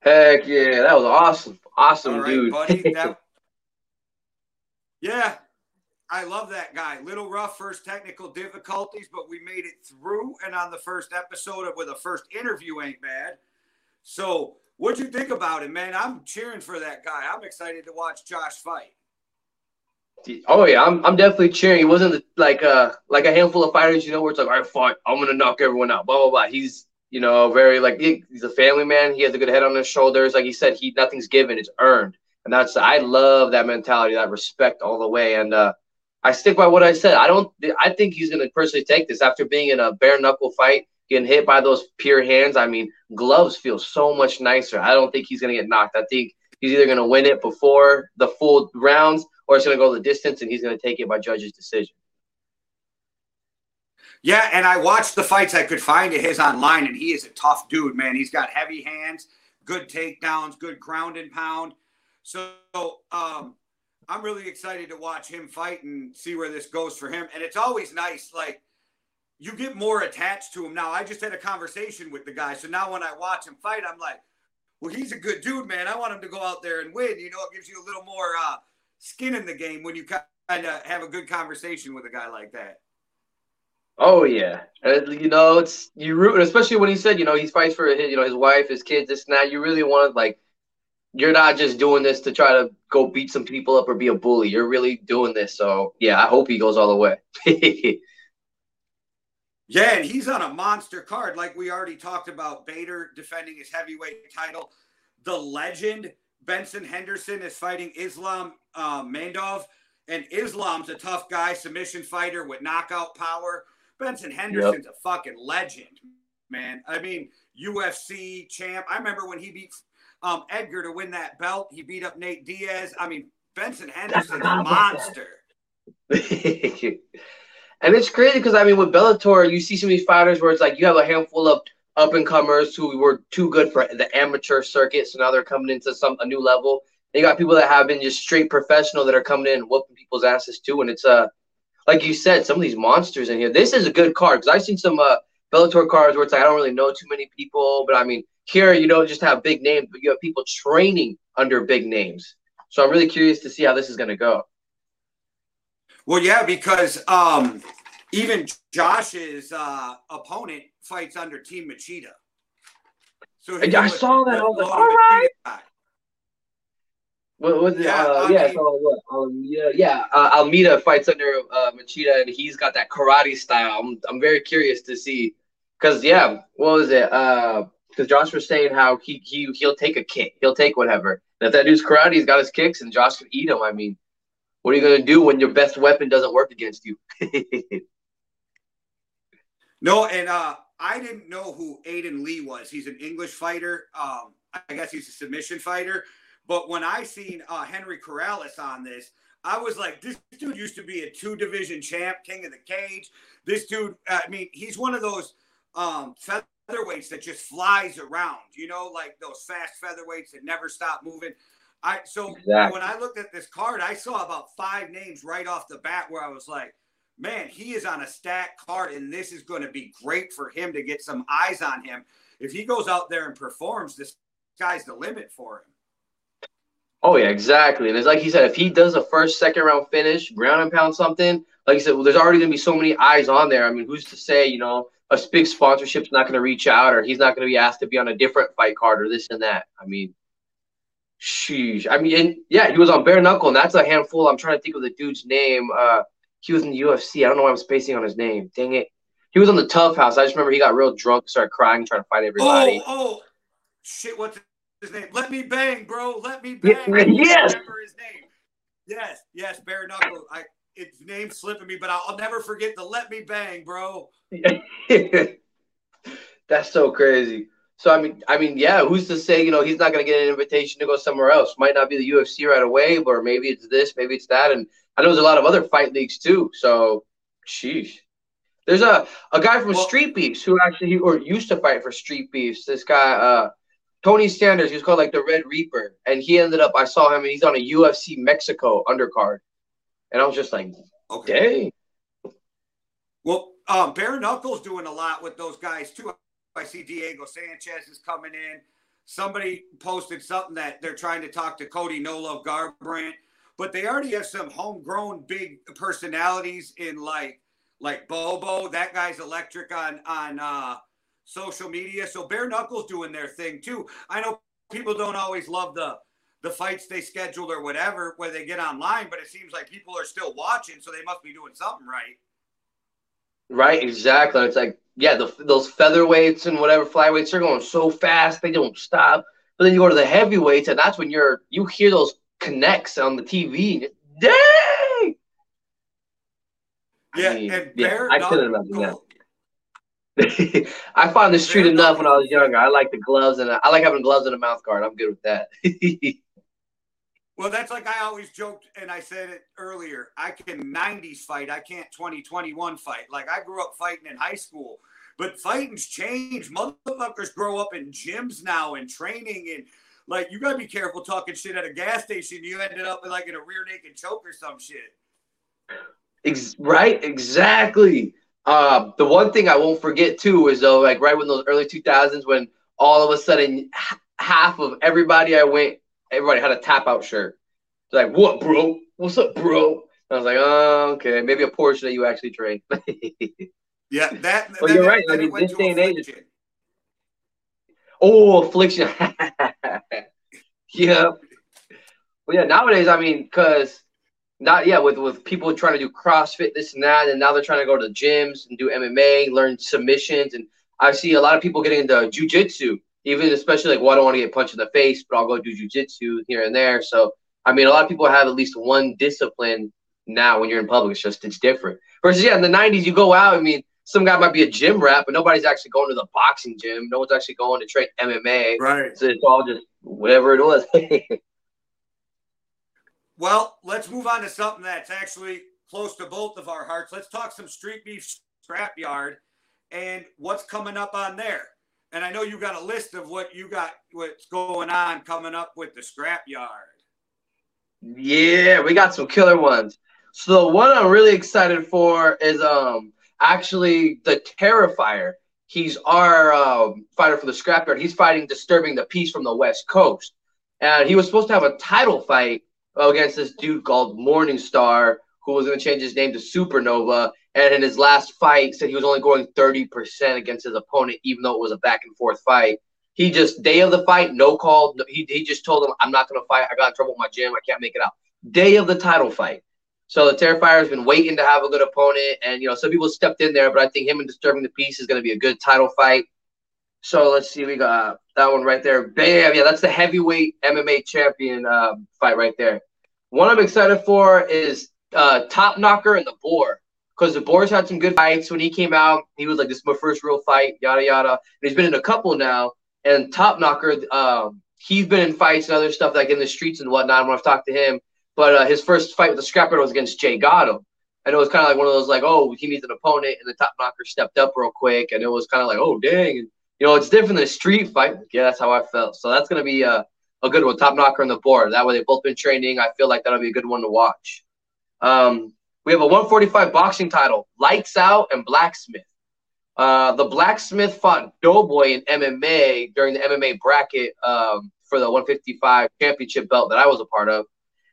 Heck yeah, that was awesome. Awesome, dude. buddy. That, yeah, I love that guy. Little rough first technical difficulties, but we made it through. And on the first episode of with a first interview ain't bad. So what'd you think about him, man? I'm cheering for that guy. I'm excited to watch Josh fight. Oh yeah, I'm, I'm definitely cheering. He wasn't like uh like a handful of fighters, you know, where it's like, all right, fight, I'm gonna knock everyone out, blah blah blah. He's you know very like he, he's a family man. He has a good head on his shoulders. Like he said, he nothing's given, it's earned, and that's I love that mentality, that respect all the way. And uh, I stick by what I said. I don't. I think he's gonna personally take this after being in a bare knuckle fight, getting hit by those pure hands. I mean, gloves feel so much nicer. I don't think he's gonna get knocked. I think he's either gonna win it before the full rounds or it's going to go the distance and he's going to take it by judge's decision. Yeah, and I watched the fights I could find of his online, and he is a tough dude, man. He's got heavy hands, good takedowns, good ground and pound. So um, I'm really excited to watch him fight and see where this goes for him. And it's always nice, like you get more attached to him. Now I just had a conversation with the guy, so now when I watch him fight, I'm like, well, he's a good dude, man. I want him to go out there and win. You know, it gives you a little more. Uh, skin in the game when you kind of have a good conversation with a guy like that. Oh yeah, uh, you know it's you root, especially when he said you know he fights for his you know his wife, his kids, this and that. You really want like you're not just doing this to try to go beat some people up or be a bully. You're really doing this. So yeah, I hope he goes all the way. yeah, and he's on a monster card, like we already talked about. Bader defending his heavyweight title. The legend Benson Henderson is fighting Islam uh, Mamedov, and Islam's a tough guy, submission fighter with knockout power. Benson Henderson's yep. a fucking legend, man. I mean, UFC champ. I remember when he beat um, Edgar to win that belt. He beat up Nate Diaz. I mean, Benson Henderson's a monster. and it's crazy because I mean, with Bellator, you see so many fighters where it's like you have a handful of up and comers who were too good for the amateur circuit, so now they're coming into some a new level. You got people that have been just straight professional that are coming in whooping people's asses too. And it's uh like you said, some of these monsters in here. This is a good card because I've seen some uh Bellator cards where it's like I don't really know too many people, but I mean here you don't just have big names, but you have people training under big names. So I'm really curious to see how this is going to go. Well, yeah, because um, even Josh's uh, opponent fights under Team Machida. So I saw that. I was like, all right. What was it? Yeah, uh, yeah, so what? Almeida, yeah, uh, Almeida fights under uh, Machida, and he's got that karate style. I'm, I'm very curious to see, because yeah, what was it? Because uh, Josh was saying how he he he'll take a kick, he'll take whatever. And if that dude's karate, he's got his kicks, and Josh can eat him. I mean, what are you gonna do when your best weapon doesn't work against you? no, and uh, I didn't know who Aiden Lee was. He's an English fighter. Um, I guess he's a submission fighter. But when I seen uh, Henry Corrales on this, I was like, this dude used to be a two division champ, king of the cage. This dude, I mean, he's one of those um, featherweights that just flies around, you know, like those fast featherweights that never stop moving. I so exactly. when I looked at this card, I saw about five names right off the bat where I was like, man, he is on a stacked card, and this is going to be great for him to get some eyes on him. If he goes out there and performs, this guy's the limit for him. Oh yeah, exactly. And it's like he said, if he does a first, second round finish, ground and pound something, like he said, well, there's already gonna be so many eyes on there. I mean, who's to say, you know, a big sponsorship's not gonna reach out, or he's not gonna be asked to be on a different fight card, or this and that. I mean, sheesh. I mean, and, yeah, he was on bare knuckle, and that's a handful. I'm trying to think of the dude's name. Uh, he was in the UFC. I don't know why I'm spacing on his name. Dang it. He was on the TUF House. I just remember he got real drunk, started crying, trying to fight everybody. Oh, oh, shit! What's his name. Let me bang, bro. Let me bang. Yes. Remember his name. Yes, yes, bare knuckle. I its name slipping me, but I'll, I'll never forget the let me bang, bro. That's so crazy. So I mean, I mean, yeah. Who's to say? You know, he's not going to get an invitation to go somewhere else. Might not be the UFC right away, but maybe it's this, maybe it's that. And I know there's a lot of other fight leagues too. So, sheesh. There's a a guy from well, Street Beefs who actually or used to fight for Street Beefs. This guy, uh, Tony Sanders, he was called like the Red Reaper, and he ended up. I saw him, and he's on a UFC Mexico undercard, and I was just like, okay. Dang. Well, um, Bare Knuckles doing a lot with those guys too. I see Diego Sanchez is coming in. Somebody posted something that they're trying to talk to Cody No Love Garbrandt. But they already have some homegrown big personalities in like like Bobo. That guy's electric on on uh, social media. So bare knuckles doing their thing too. I know people don't always love the the fights they scheduled or whatever where they get online, but it seems like people are still watching, so they must be doing something right. Right, exactly. It's like yeah, the, those featherweights and whatever flyweights they're going so fast they don't stop. But then you go to the heavyweights, and that's when you're you hear those connects on the TV. Dang! Yeah, I mean, and yeah, I couldn't imagine that. I found the street enough when I was younger. I like the gloves and I like having gloves and a mouth guard. I'm good with that. well, that's like I always joked and I said it earlier. I can 90s fight. I can't 2021 fight. Like I grew up fighting in high school, but fighting's changed. Motherfuckers grow up in gyms now and training and like you gotta be careful talking shit at a gas station. You ended up in, like in a rear naked choke or some shit. Ex- right, exactly. Uh, the one thing I won't forget too is though, like right when those early 2000s, when all of a sudden half of everybody I went, everybody had a tap out shirt. It's like, what, bro? What's up, bro? I was like, oh, okay, maybe a portion that you actually train. yeah, that. Well, you're right. I mean, this day and age. Oh, affliction. yeah. Well, yeah. Nowadays, I mean, because not yeah with with people trying to do CrossFit this and that, and now they're trying to go to gyms and do MMA, learn submissions, and I see a lot of people getting into jujitsu, even especially like, well, I don't want to get punched in the face, but I'll go do jujitsu here and there. So I mean, a lot of people have at least one discipline now when you're in public. It's just it's different. Versus yeah, in the '90s, you go out. I mean, some guy might be a gym rat, but nobody's actually going to the boxing gym. No one's actually going to train MMA. Right. So it's all just whatever it was. Well, let's move on to something that's actually close to both of our hearts. Let's talk some street beef scrapyard and what's coming up on there. And I know you got a list of what you got, what's going on coming up with the scrapyard. Yeah, we got some killer ones. So the one I'm really excited for is um actually the Terrifier. He's our um, fighter for the scrapyard. He's fighting disturbing the peace from the West Coast, and he was supposed to have a title fight against this dude called Morningstar, who was going to change his name to Supernova. And in his last fight, said he was only going 30% against his opponent, even though it was a back and forth fight. He just, day of the fight, no call. He, he just told him, I'm not going to fight. I got in trouble with my gym. I can't make it out. Day of the title fight. So the Terrifier has been waiting to have a good opponent. And, you know, some people stepped in there, but I think him and Disturbing the Peace is going to be a good title fight. So let's see. We got that one right there. Bam. Yeah, that's the heavyweight MMA champion uh, fight right there. One I'm excited for is uh, Top Knocker and the Boar. Because the Boar's had some good fights. When he came out, he was like, this is my first real fight, yada, yada. And he's been in a couple now. And Top Knocker, um, he's been in fights and other stuff like in the streets and whatnot when I've talked to him. But uh, his first fight with the scrapper was against Jay Gotham. And it was kind of like one of those like, oh, he needs an opponent, and the top knocker stepped up real quick, and it was kind of like, oh, dang, and you know, it's different than a street fight. Yeah, that's how I felt. So that's gonna be a, a good one. Top knocker on the Boar. That way they've both been training. I feel like that'll be a good one to watch. Um, we have a 145 boxing title, Lights Out and Blacksmith. Uh, the Blacksmith fought Doughboy in MMA during the MMA bracket um, for the 155 championship belt that I was a part of.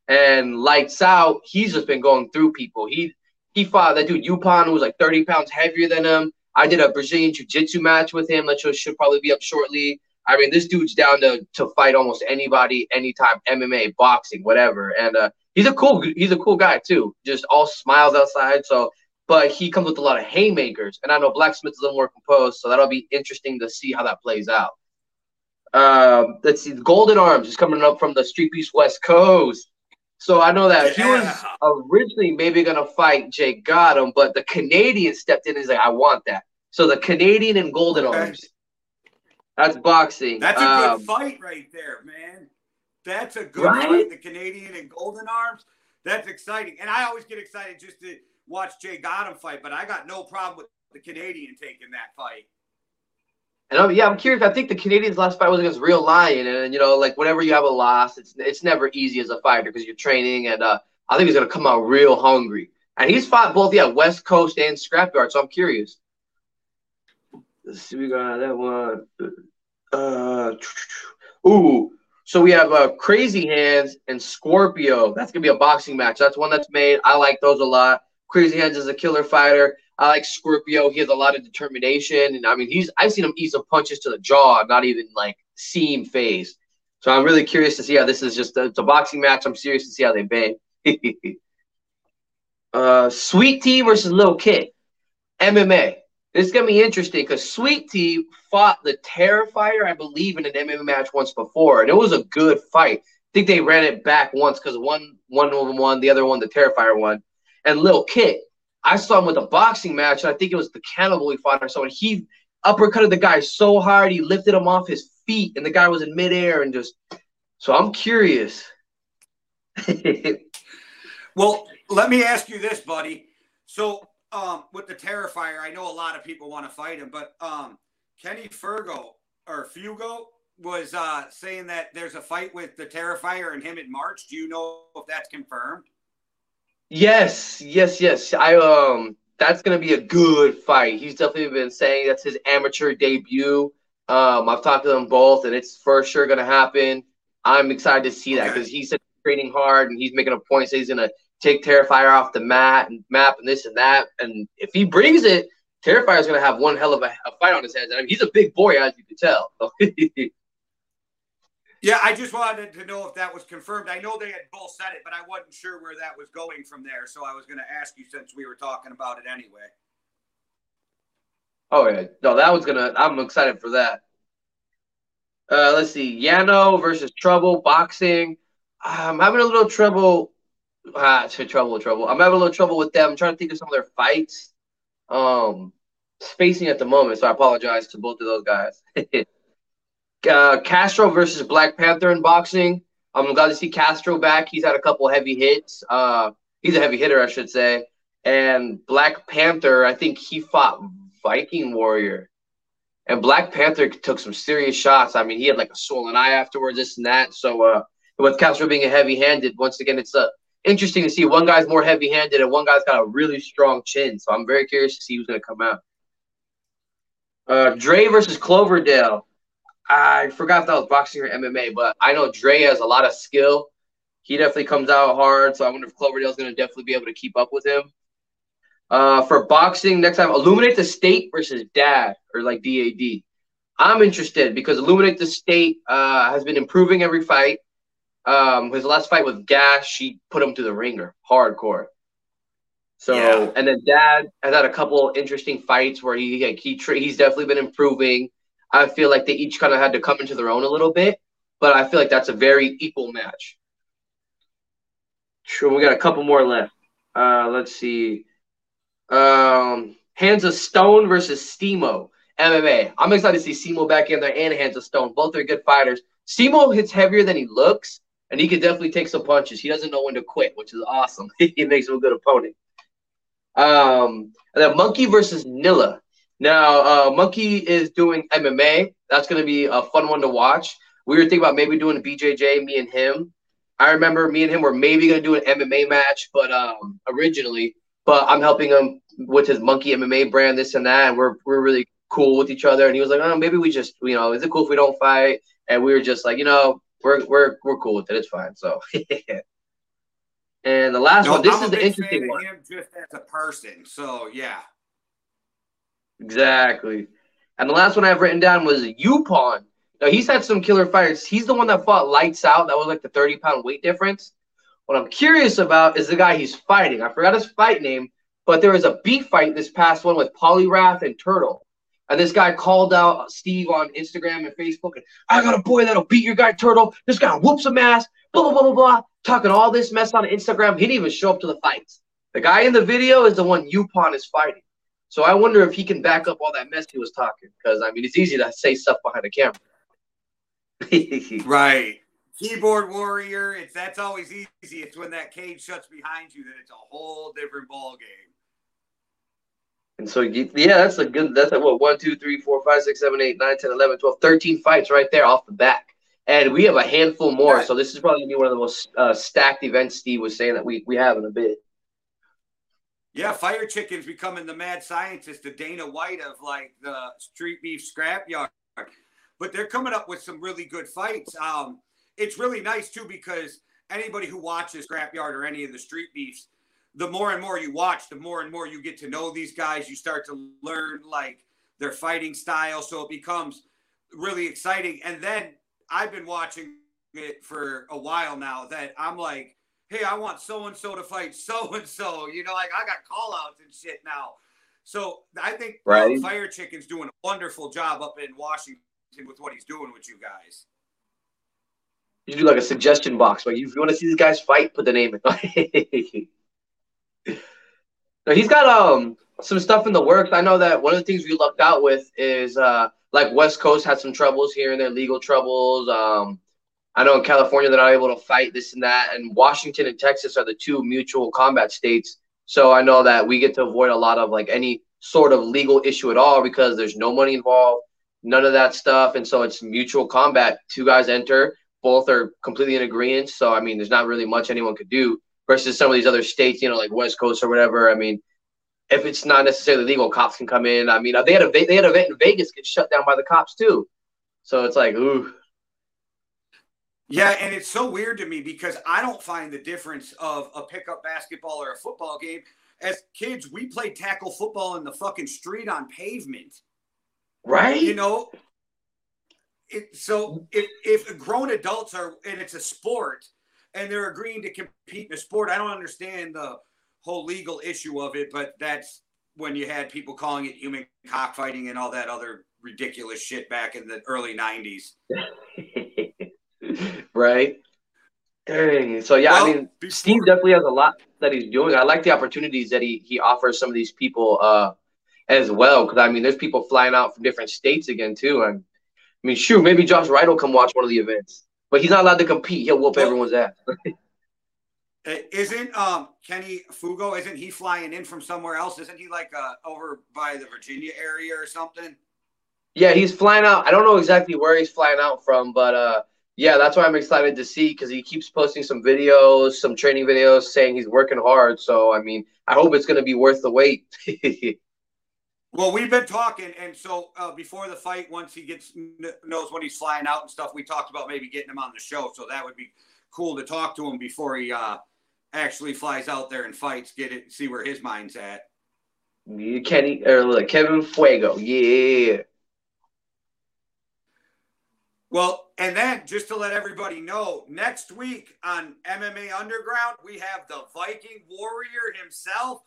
And Lights Out, he's just been going through people. He he fought that dude Yupon who was like 30 pounds heavier than him. I did a Brazilian Jiu-Jitsu match with him that should probably be up shortly. I mean, this dude's down to to fight almost anybody, anytime, MMA, boxing, whatever. And uh, he's a cool he's a cool guy too. Just all smiles outside. So, but he comes with a lot of haymakers, and I know Blacksmith is a little more composed, so that'll be interesting to see how that plays out. Uh, let's see, Golden Arms is coming up from the Street Beefs West Coast. So I know that yeah. he was originally maybe gonna fight Jake Gotham, but the Canadian stepped in and he's like, I want that. So the Canadian and Golden okay. Arms. That's boxing. That's a good um, fight right there, man. That's a good right? fight. The Canadian and Golden Arms. That's exciting. And I always get excited just to watch Jay Gotham fight, but I got no problem with the Canadian taking that fight. And I'm, yeah, I'm curious. I think the Canadians' last fight was against Real Lion, and you know, like whenever you have a loss, it's it's never easy as a fighter because you're training, and uh, I think he's gonna come out real hungry. And he's fought both, yeah, West Coast and Scrapyard. So I'm curious. Let's see, we got that one. Uh, ooh. So we have uh, Crazy Hands and Scorpio. That's gonna be a boxing match. That's one that's made. I like those a lot. Crazy Hands is a killer fighter. I like Scorpio. He has a lot of determination, and I mean, he's I've seen him eat some punches to the jaw, not even like seam phase. So I'm really curious to see how this is just a, it's a boxing match. I'm serious to see how they bang. uh, Sweet Tea versus Little Kit, MMA. This is gonna be interesting because Sweet Tea fought the Terrifier, I believe, in an MMA match once before, and it was a good fight. I think they ran it back once because one one of them won, the other one, the Terrifier won. And Little Kit, I saw him with a boxing match, I think it was the Cannibal he fought or someone. He uppercutted the guy so hard he lifted him off his feet, and the guy was in midair and just. So I'm curious. well, let me ask you this, buddy. So um, with the Terrifier, I know a lot of people want to fight him, but um, Kenny Fergo or Fugo was uh, saying that there's a fight with the Terrifier and him in March. Do you know if that's confirmed? Yes, yes, yes. I um, that's gonna be a good fight. He's definitely been saying that's his amateur debut. Um, I've talked to them both, and it's for sure gonna happen. I'm excited to see that because he's training hard and he's making a point. So he's gonna take Terrifier off the mat and map and this and that. And if he brings it, Terrifier's gonna have one hell of a, a fight on his hands. I mean, he's a big boy, as you can tell. yeah, I just wanted to know if that was confirmed. I know they had both said it, but I wasn't sure where that was going from there. So I was gonna ask you since we were talking about it anyway. Oh yeah, no, that was gonna. I'm excited for that. Uh, let's see, Yano versus Trouble boxing. I'm having a little trouble Ah, trouble, trouble. I'm having a little trouble with them. I'm trying to think of some of their fights. Um, spacing at the moment, so I apologize to both of those guys. uh, Castro versus Black Panther in boxing. I'm glad to see Castro back. He's had a couple heavy hits. Uh, he's a heavy hitter, I should say. And Black Panther, I think he fought Viking Warrior. And Black Panther took some serious shots. I mean, he had like a swollen eye afterwards, this and that. So, uh, with Castro being a heavy handed, once again, it's a interesting to see. One guy's more heavy handed and one guy's got a really strong chin. So I'm very curious to see who's going to come out. Uh, Dre versus Cloverdale. I forgot if that was boxing or MMA, but I know Dre has a lot of skill. He definitely comes out hard. So I wonder if Cloverdale's going to definitely be able to keep up with him. Uh, for boxing, next time, Illuminate the State versus Dad or like DAD. I'm interested because Illuminate the State uh, has been improving every fight. Um, his last fight with Gash, she put him to the ringer, hardcore. So, yeah. and then Dad has had a couple interesting fights where he like, he he's definitely been improving. I feel like they each kind of had to come into their own a little bit, but I feel like that's a very equal match. Sure, we got a couple more left. Uh, let's see. Um, Hands of Stone versus Stemo MMA. I'm excited to see Stemo back in there and Hands of Stone. Both are good fighters. Stemo hits heavier than he looks, and he can definitely take some punches. He doesn't know when to quit, which is awesome. he makes him a good opponent. Um, and then Monkey versus Nilla. Now, uh, Monkey is doing MMA. That's going to be a fun one to watch. We were thinking about maybe doing a BJJ, me and him. I remember me and him were maybe going to do an MMA match, but um, originally, but I'm helping him with his Monkey MMA brand, this and that, and we're we're really cool with each other. And he was like, "Oh, maybe we just, you know, is it cool if we don't fight?" And we were just like, you know, we're we're we're cool with it. It's fine. So. and the last no, one. This I'm is the interesting one. Him just as a person. So yeah. Exactly. And the last one I've written down was Yupon. Now he's had some killer fights. He's the one that fought Lights Out. That was like the 30 pound weight difference. What I'm curious about is the guy he's fighting. I forgot his fight name, but there was a beef fight this past one with Polyrath and Turtle. And this guy called out Steve on Instagram and Facebook, and I got a boy that'll beat your guy Turtle. This guy whoops a ass, blah, blah, blah, blah, blah. Talking all this mess on Instagram. He didn't even show up to the fights. The guy in the video is the one Yupon is fighting. So I wonder if he can back up all that mess he was talking. Because, I mean, it's easy to say stuff behind the camera. right. Keyboard warrior, it's that's always easy. It's when that cage shuts behind you that it's a whole different ball game. And so, yeah, that's a good, that's a, what, 1, 2, 3, 4, 5, 6, 7, 8, 9, 10, 11, 12, 13 fights right there off the back. And we have a handful more. Right. So this is probably going to be one of the most uh, stacked events Steve was saying that we, we have in a bit. Yeah, Fire Chicken's becoming the mad scientist, the Dana White of like the street beef scrapyard. But they're coming up with some really good fights. Um, it's really nice too because anybody who watches Scrapyard or any of the street beefs, the more and more you watch, the more and more you get to know these guys. You start to learn like their fighting style, so it becomes really exciting. And then I've been watching it for a while now that I'm like, hey, I want so and so to fight so and so. You know, like I got call outs and shit now. So I think Right. Fire Chicken's doing a wonderful job up in Washington with what he's doing with you guys. You do like a suggestion box. Like, if you want to see these guys fight, put the name in. no, he's got um some stuff in the works. I know that one of the things we lucked out with is uh like West Coast had some troubles here and there, legal troubles. Um, I know in California they're not able to fight this and that, and Washington and Texas are the two mutual combat states. So I know that we get to avoid a lot of like any sort of legal issue at all because there's no money involved, none of that stuff, and so it's mutual combat. Two guys enter, both are completely in agreement. So I mean, there's not really much anyone could do versus some of these other states, you know, like West Coast or whatever. I mean, if it's not necessarily legal, cops can come in. I mean, they had a they had an event in Vegas get shut down by the cops too. So it's like, ooh, Yeah, and it's so weird to me because I don't find the difference of a pickup basketball or a football game. As kids, we played tackle football in the fucking street on pavement. right? You know, it, so if if grown adults are and it's a sport and they're agreeing to compete in a sport, I don't understand the whole legal issue of it. But that's when you had people calling it human cockfighting and all that other ridiculous shit back in the early '90s. right? Dang. So yeah, Well, I mean, before- Steve definitely has a lot that he's doing. I like the opportunities that he he offers some of these people uh as well. Because I mean, there's people flying out from different states again too. And I mean, shoot, maybe Josh Wright will come watch one of the events, but he's not allowed to compete. He'll whoop Well- everyone's ass. Isn't um Kenny Fugo? Isn't he flying in from somewhere else? Isn't he like uh over by the Virginia area or something? Yeah, he's flying out. I don't know exactly where he's flying out from, but uh, yeah, that's why I'm excited to see because he keeps posting some videos, some training videos, saying he's working hard. So I mean, I hope it's gonna be worth the wait. Well, we've been talking, and so uh, before the fight, once he gets kn- knows when he's flying out and stuff, we talked about maybe getting him on the show. So that would be cool to talk to him before he uh, actually flies out there and fights. Get it, see where his mind's at. Kenny or look, Kevin Fuego, yeah. Well, and then just to let everybody know, next week on MMA Underground, we have the Viking Warrior himself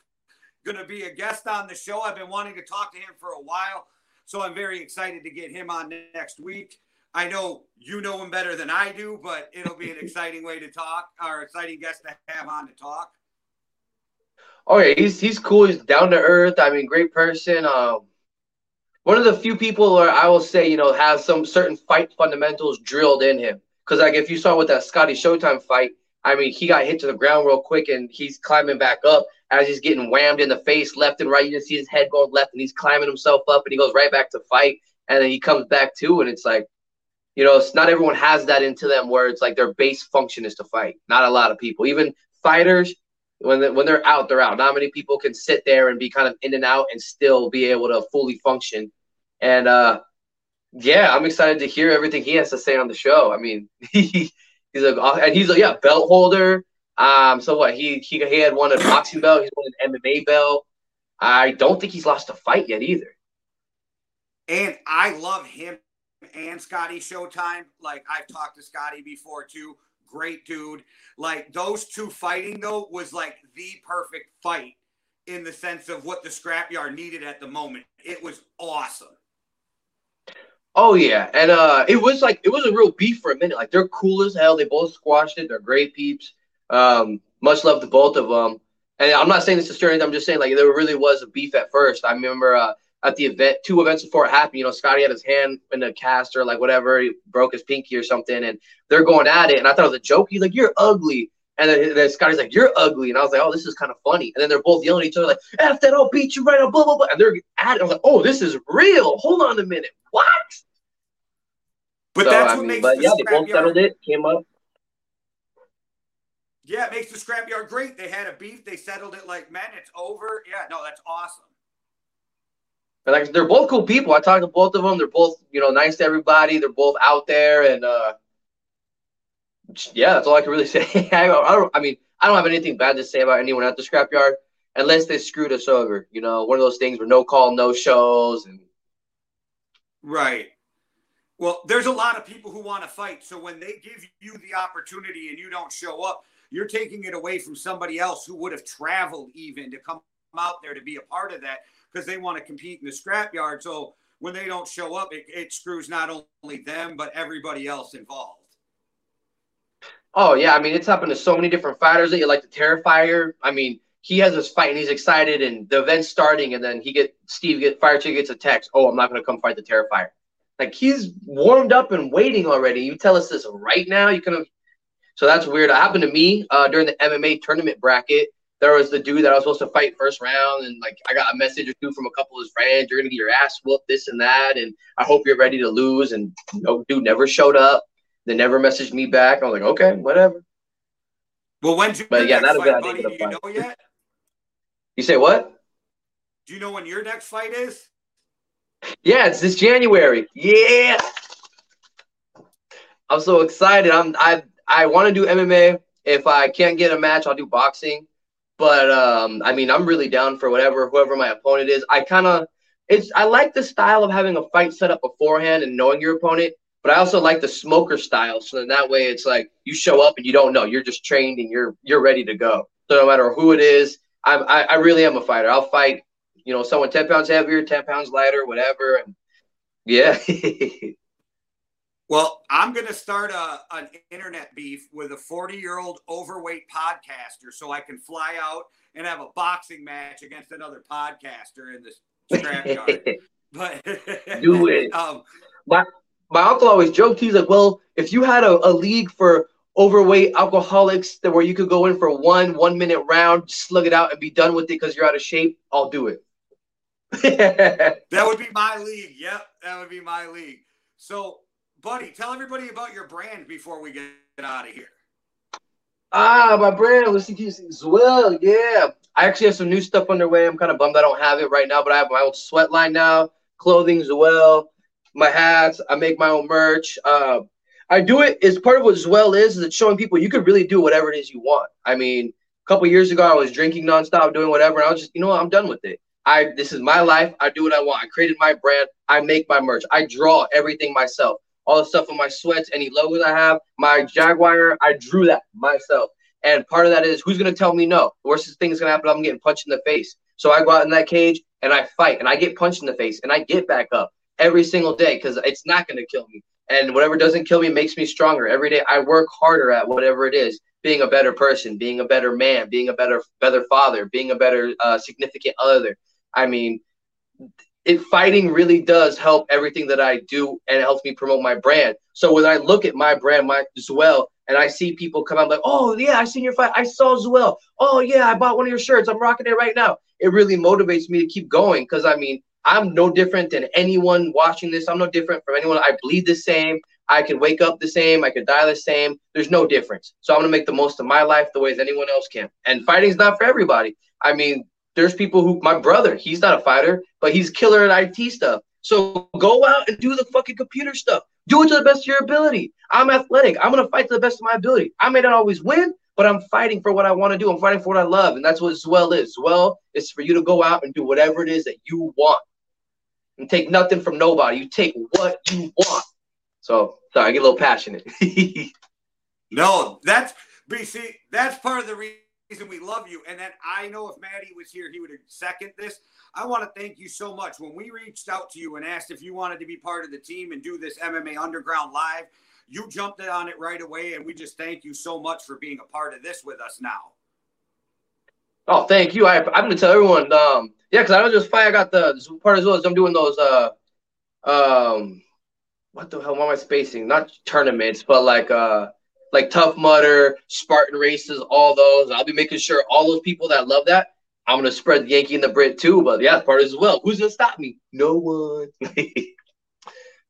going to be a guest on the show. I've been wanting to talk to him for a while, so I'm very excited to get him on next week. I know you know him better than I do, but it'll be an exciting way to talk, or exciting guest to have on to talk. Oh yeah, he's he's cool. He's down to earth. I mean, great person. Um, one of the few people where I will say, you know, has some certain fight fundamentals drilled in him. Because like if you saw with that Scotty Showtime fight, I mean, he got hit to the ground real quick and he's climbing back up as he's getting whammed in the face left and right. You just see his head going left and he's climbing himself up and he goes right back to fight and then he comes back too and it's like, you know, it's not everyone has that into them where it's like their base function is to fight. Not a lot of people, even fighters when they, when they're out, they're out. Not many people can sit there and be kind of in and out and still be able to fully function. And uh, yeah, I'm excited to hear everything he has to say on the show. I mean, he, he's a and he's a yeah belt holder. Um, so what he he he had won a boxing belt. He's won an MMA belt. I don't think he's lost a fight yet either. And I love him and Scotty Showtime. Like I've talked to Scotty before too. Great dude. Like those two fighting though was like the perfect fight in the sense of what the scrapyard needed at the moment. It was awesome. Oh yeah, and uh, it was like it was a real beef for a minute. Like they're cool as hell. They both squashed it. They're great peeps. Um, much love to both of them. And I'm not saying this to stir anything. I'm just saying like there really was a beef at first. I remember uh, at the event, two events before it happened. You know, Scotty had his hand in a cast or like whatever. He broke his pinky or something, and they're going at it. And I thought it was a joke. He's like, "You're ugly." And then, then Scotty's like, "You're ugly," and I was like, "Oh, this is kind of funny." And then they're both yelling at each other like, "F that! I'll beat you right now!" Blah blah blah. And they're at it. I was like, "Oh, this is real. Hold on a minute. What?" But So, that's I what mean, makes but the yeah, they both settled it. Came up. Yeah, it makes the scrapyard great. They had a beef. They settled it like men. It's over. Yeah, no, that's awesome. But like they're both cool people. I talked to both of them. They're both you know nice to everybody. They're both out there, and uh, yeah, that's all I can really say. I, don't, I mean, I don't have anything bad to say about anyone at the scrapyard unless they screwed us over. You know, one of those things where no call, no shows, and right. Well, there's a lot of people who want to fight. So when they give you the opportunity and you don't show up, you're taking it away from somebody else who would have traveled even to come out there to be a part of that because they want to compete in the scrapyard. So when they don't show up, it, it screws not only them but everybody else involved. Oh yeah, I mean it's happened to so many different fighters that you like the Terrifier. I mean, he has this fight and he's excited and the event's starting and then he get Steve get Fire Chick gets a text. Oh, I'm not gonna come fight the Terrifier. Like he's warmed up and waiting already. You tell us this right now. You can so that's weird. It happened to me uh, during the MMA tournament bracket. There was the dude that I was supposed to fight first round, and like I got a message or two from a couple of his friends. You're gonna get your ass whooped, this and that, and I hope you're ready to lose. And no dude never showed up. They never messaged me back. I was like, okay, whatever. Well, when's your but yeah, next fight, buddy? Do you know yet? You say what? Do you know when your next fight is? Yeah, it's this January. Yeah. I'm so excited. I'm I I want to do MMA. If I can't get a match, I'll do boxing. But um, I mean, I'm really down for whatever whoever my opponent is. I kind of it's I like the style of having a fight set up beforehand and knowing your opponent. But I also like the smoker style, so then that way it's like you show up and you don't know, you're just trained and you're you're ready to go. So no matter who it is, I'm, I I really am a fighter. I'll fight, you know, someone ten pounds heavier, ten pounds lighter, whatever. And yeah. Well, I'm going to start a, an internet beef with a 40 year old overweight podcaster so I can fly out and have a boxing match against another podcaster in this scrapyard. but do it. Um, my my uncle always joked. He's like, "Well, if you had a, a league for overweight alcoholics that where you could go in for one one minute round, slug it out, and be done with it because you're out of shape, I'll do it." that would be my league. Yep, that would be my league. So buddy, tell everybody about your brand before we get out of here. Ah, my brand, see as well. Yeah, I actually have some new stuff underway. I'm kind of bummed I don't have it right now, but I have my own sweat line now, clothing as well, my hats. I make my own merch. Uh, I do it as part of what Zwell is, is it's showing people you could really do whatever it is you want. I mean, a couple years ago, I was drinking nonstop, doing whatever, and I was just, you know what, I'm done with it. I this is my life. I do what I want. I created my brand. I make my merch. I draw everything myself all the stuff on my sweats, any logos I have, my Jaguar, I drew that myself. And part of that is who's gonna tell me no? The worst thing is gonna happen, I'm getting punched in the face. So I go out in that cage and I fight and I get punched in the face and I get back up every single day because it's not gonna kill me. And whatever doesn't kill me makes me stronger. Every day I work harder at whatever it is, being a better person, being a better man, being a better better father, being a better uh, significant other. I mean, it fighting really does help everything that I do and it helps me promote my brand. So when I look at my brand, my Zwell, and I see people come out like, oh yeah, I seen your fight. I saw Zwell. Oh yeah, I bought one of your shirts. I'm rocking it right now. It really motivates me to keep going because I mean, I'm no different than anyone watching this. I'm no different from anyone. I bleed the same. I can wake up the same. I could die the same. There's no difference. So I'm gonna make the most of my life the way as anyone else can. And fighting's not for everybody. I mean, there's people who my brother, he's not a fighter, but he's killer at IT stuff. So go out and do the fucking computer stuff. Do it to the best of your ability. I'm athletic. I'm gonna fight to the best of my ability. I may not always win, but I'm fighting for what I want to do. I'm fighting for what I love, and that's what Zwell is. Zwell is for you to go out and do whatever it is that you want, and take nothing from nobody. You take what you want. So sorry, I get a little passionate. no, that's BC. That's part of the reason reason we love you. And then I know if Maddie was here, he would second this. I want to thank you so much. When we reached out to you and asked if you wanted to be part of the team and do this MMA Underground live, you jumped on it right away. And we just thank you so much for being a part of this with us now. Oh, thank you. I, I'm going to tell everyone. Um, yeah, because I don't just fight. I got the part as well as I'm doing those. Uh, um, what the hell? What am I spacing? Not tournaments, but like uh, like Tough Mudder, Spartan races, all those. I'll be making sure all those people that love that, I'm gonna spread the Yankee and the Brit too. But yeah, part as well. Who's gonna stop me? No one.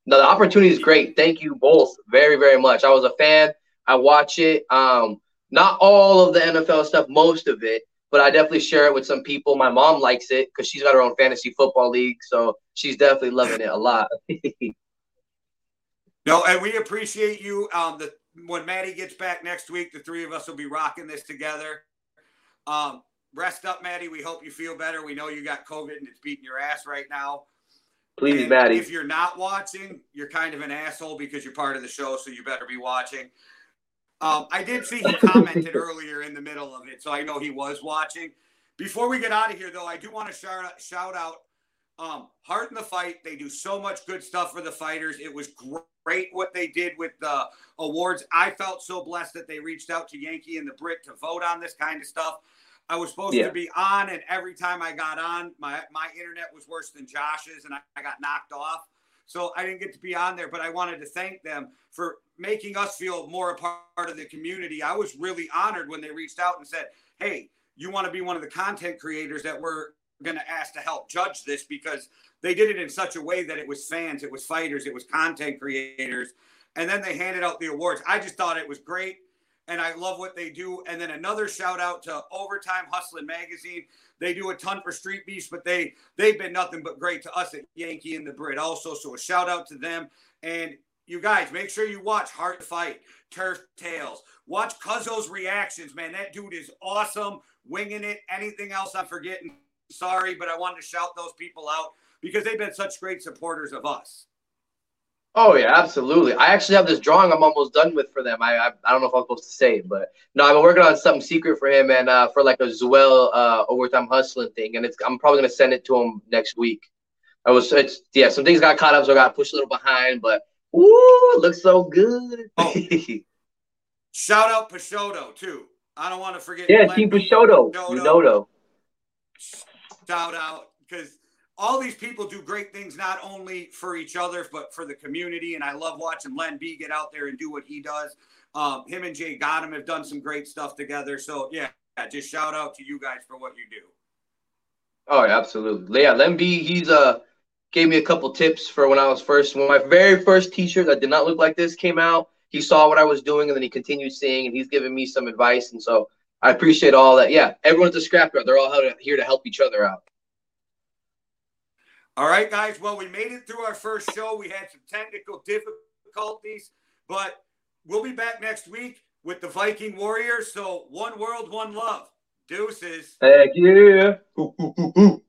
no, the opportunity is great. Thank you both very, very much. I was a fan. I watch it. Um, not all of the NFL stuff, most of it, but I definitely share it with some people. My mom likes it because she's got her own fantasy football league, so she's definitely loving it a lot. no, and we appreciate you. Um, the when Maddie gets back next week, the three of us will be rocking this together. Um, rest up, Maddie. We hope you feel better. We know you got COVID and it's beating your ass right now. Please, And Maddie. If you're not watching, you're kind of an asshole because you're part of the show, so you better be watching. Um, I did see he commented earlier in the middle of it, so I know he was watching. Before we get out of here, though, I do want to shout out, shout out um, Heart in the Fight. They do so much good stuff for the fighters. It was great what they did with the awards. I felt so blessed that they reached out to Yankee and the Brit to vote on this kind of stuff. I was supposed Yeah. to be on, and every time I got on, my my internet was worse than Josh's, and I, I got knocked off. So I didn't get to be on there, but I wanted to thank them for making us feel more a part of the community. I was really honored when they reached out and said, "Hey, you want to be one of the content creators that we're going to ask to help judge this because they did it in such a way that it was fans, it was fighters, it was content creators, and then they handed out the awards. I just thought it was great and I love what they do. And then another shout out to Overtime Hustling Magazine. They do a ton for Street Beefs, but they they've been nothing but great to us at Yankee and the Brit also. So a shout out to them. And you guys, make sure you watch Heart Fight, Turf Tales. Watch Cuzzo's reactions, man. That dude is awesome, winging it. Anything else I'm forgetting? Sorry, but I wanted to shout those people out because they've been such great supporters of us. Oh yeah, absolutely. I actually have this drawing I'm almost done with for them. I I, I don't know if I'm supposed to say it, but no, I've been working on something secret for him and uh, for like a Zwell uh, overtime hustling thing, and it's I'm probably gonna send it to him next week. I was it's yeah, some things got caught up, so I got pushed a little behind, but ooh, it looks so good. Oh. Shout out Peixoto too. I don't want to forget. yeah, Team Peixoto. Unoto. Shout out because all these people do great things not only for each other but for the community. And I love watching Len B get out there and do what he does. Um, him and Jay Gotham have done some great stuff together. So yeah, just shout out to you guys for what you do. Oh, absolutely. Yeah, Len B, he's uh gave me a couple tips for when I was first when my very first t-shirt that did not look like this came out. He saw what I was doing and then he continued seeing and he's giving me some advice and so I appreciate all that. Yeah, everyone's a scrapyard. They're all here to help each other out. All right, guys. Well, we made it through our first show. We had some technical difficulties, but we'll be back next week with the Viking Warriors. So, one world, one love. Deuces. Heck yeah. Ooh, ooh, ooh,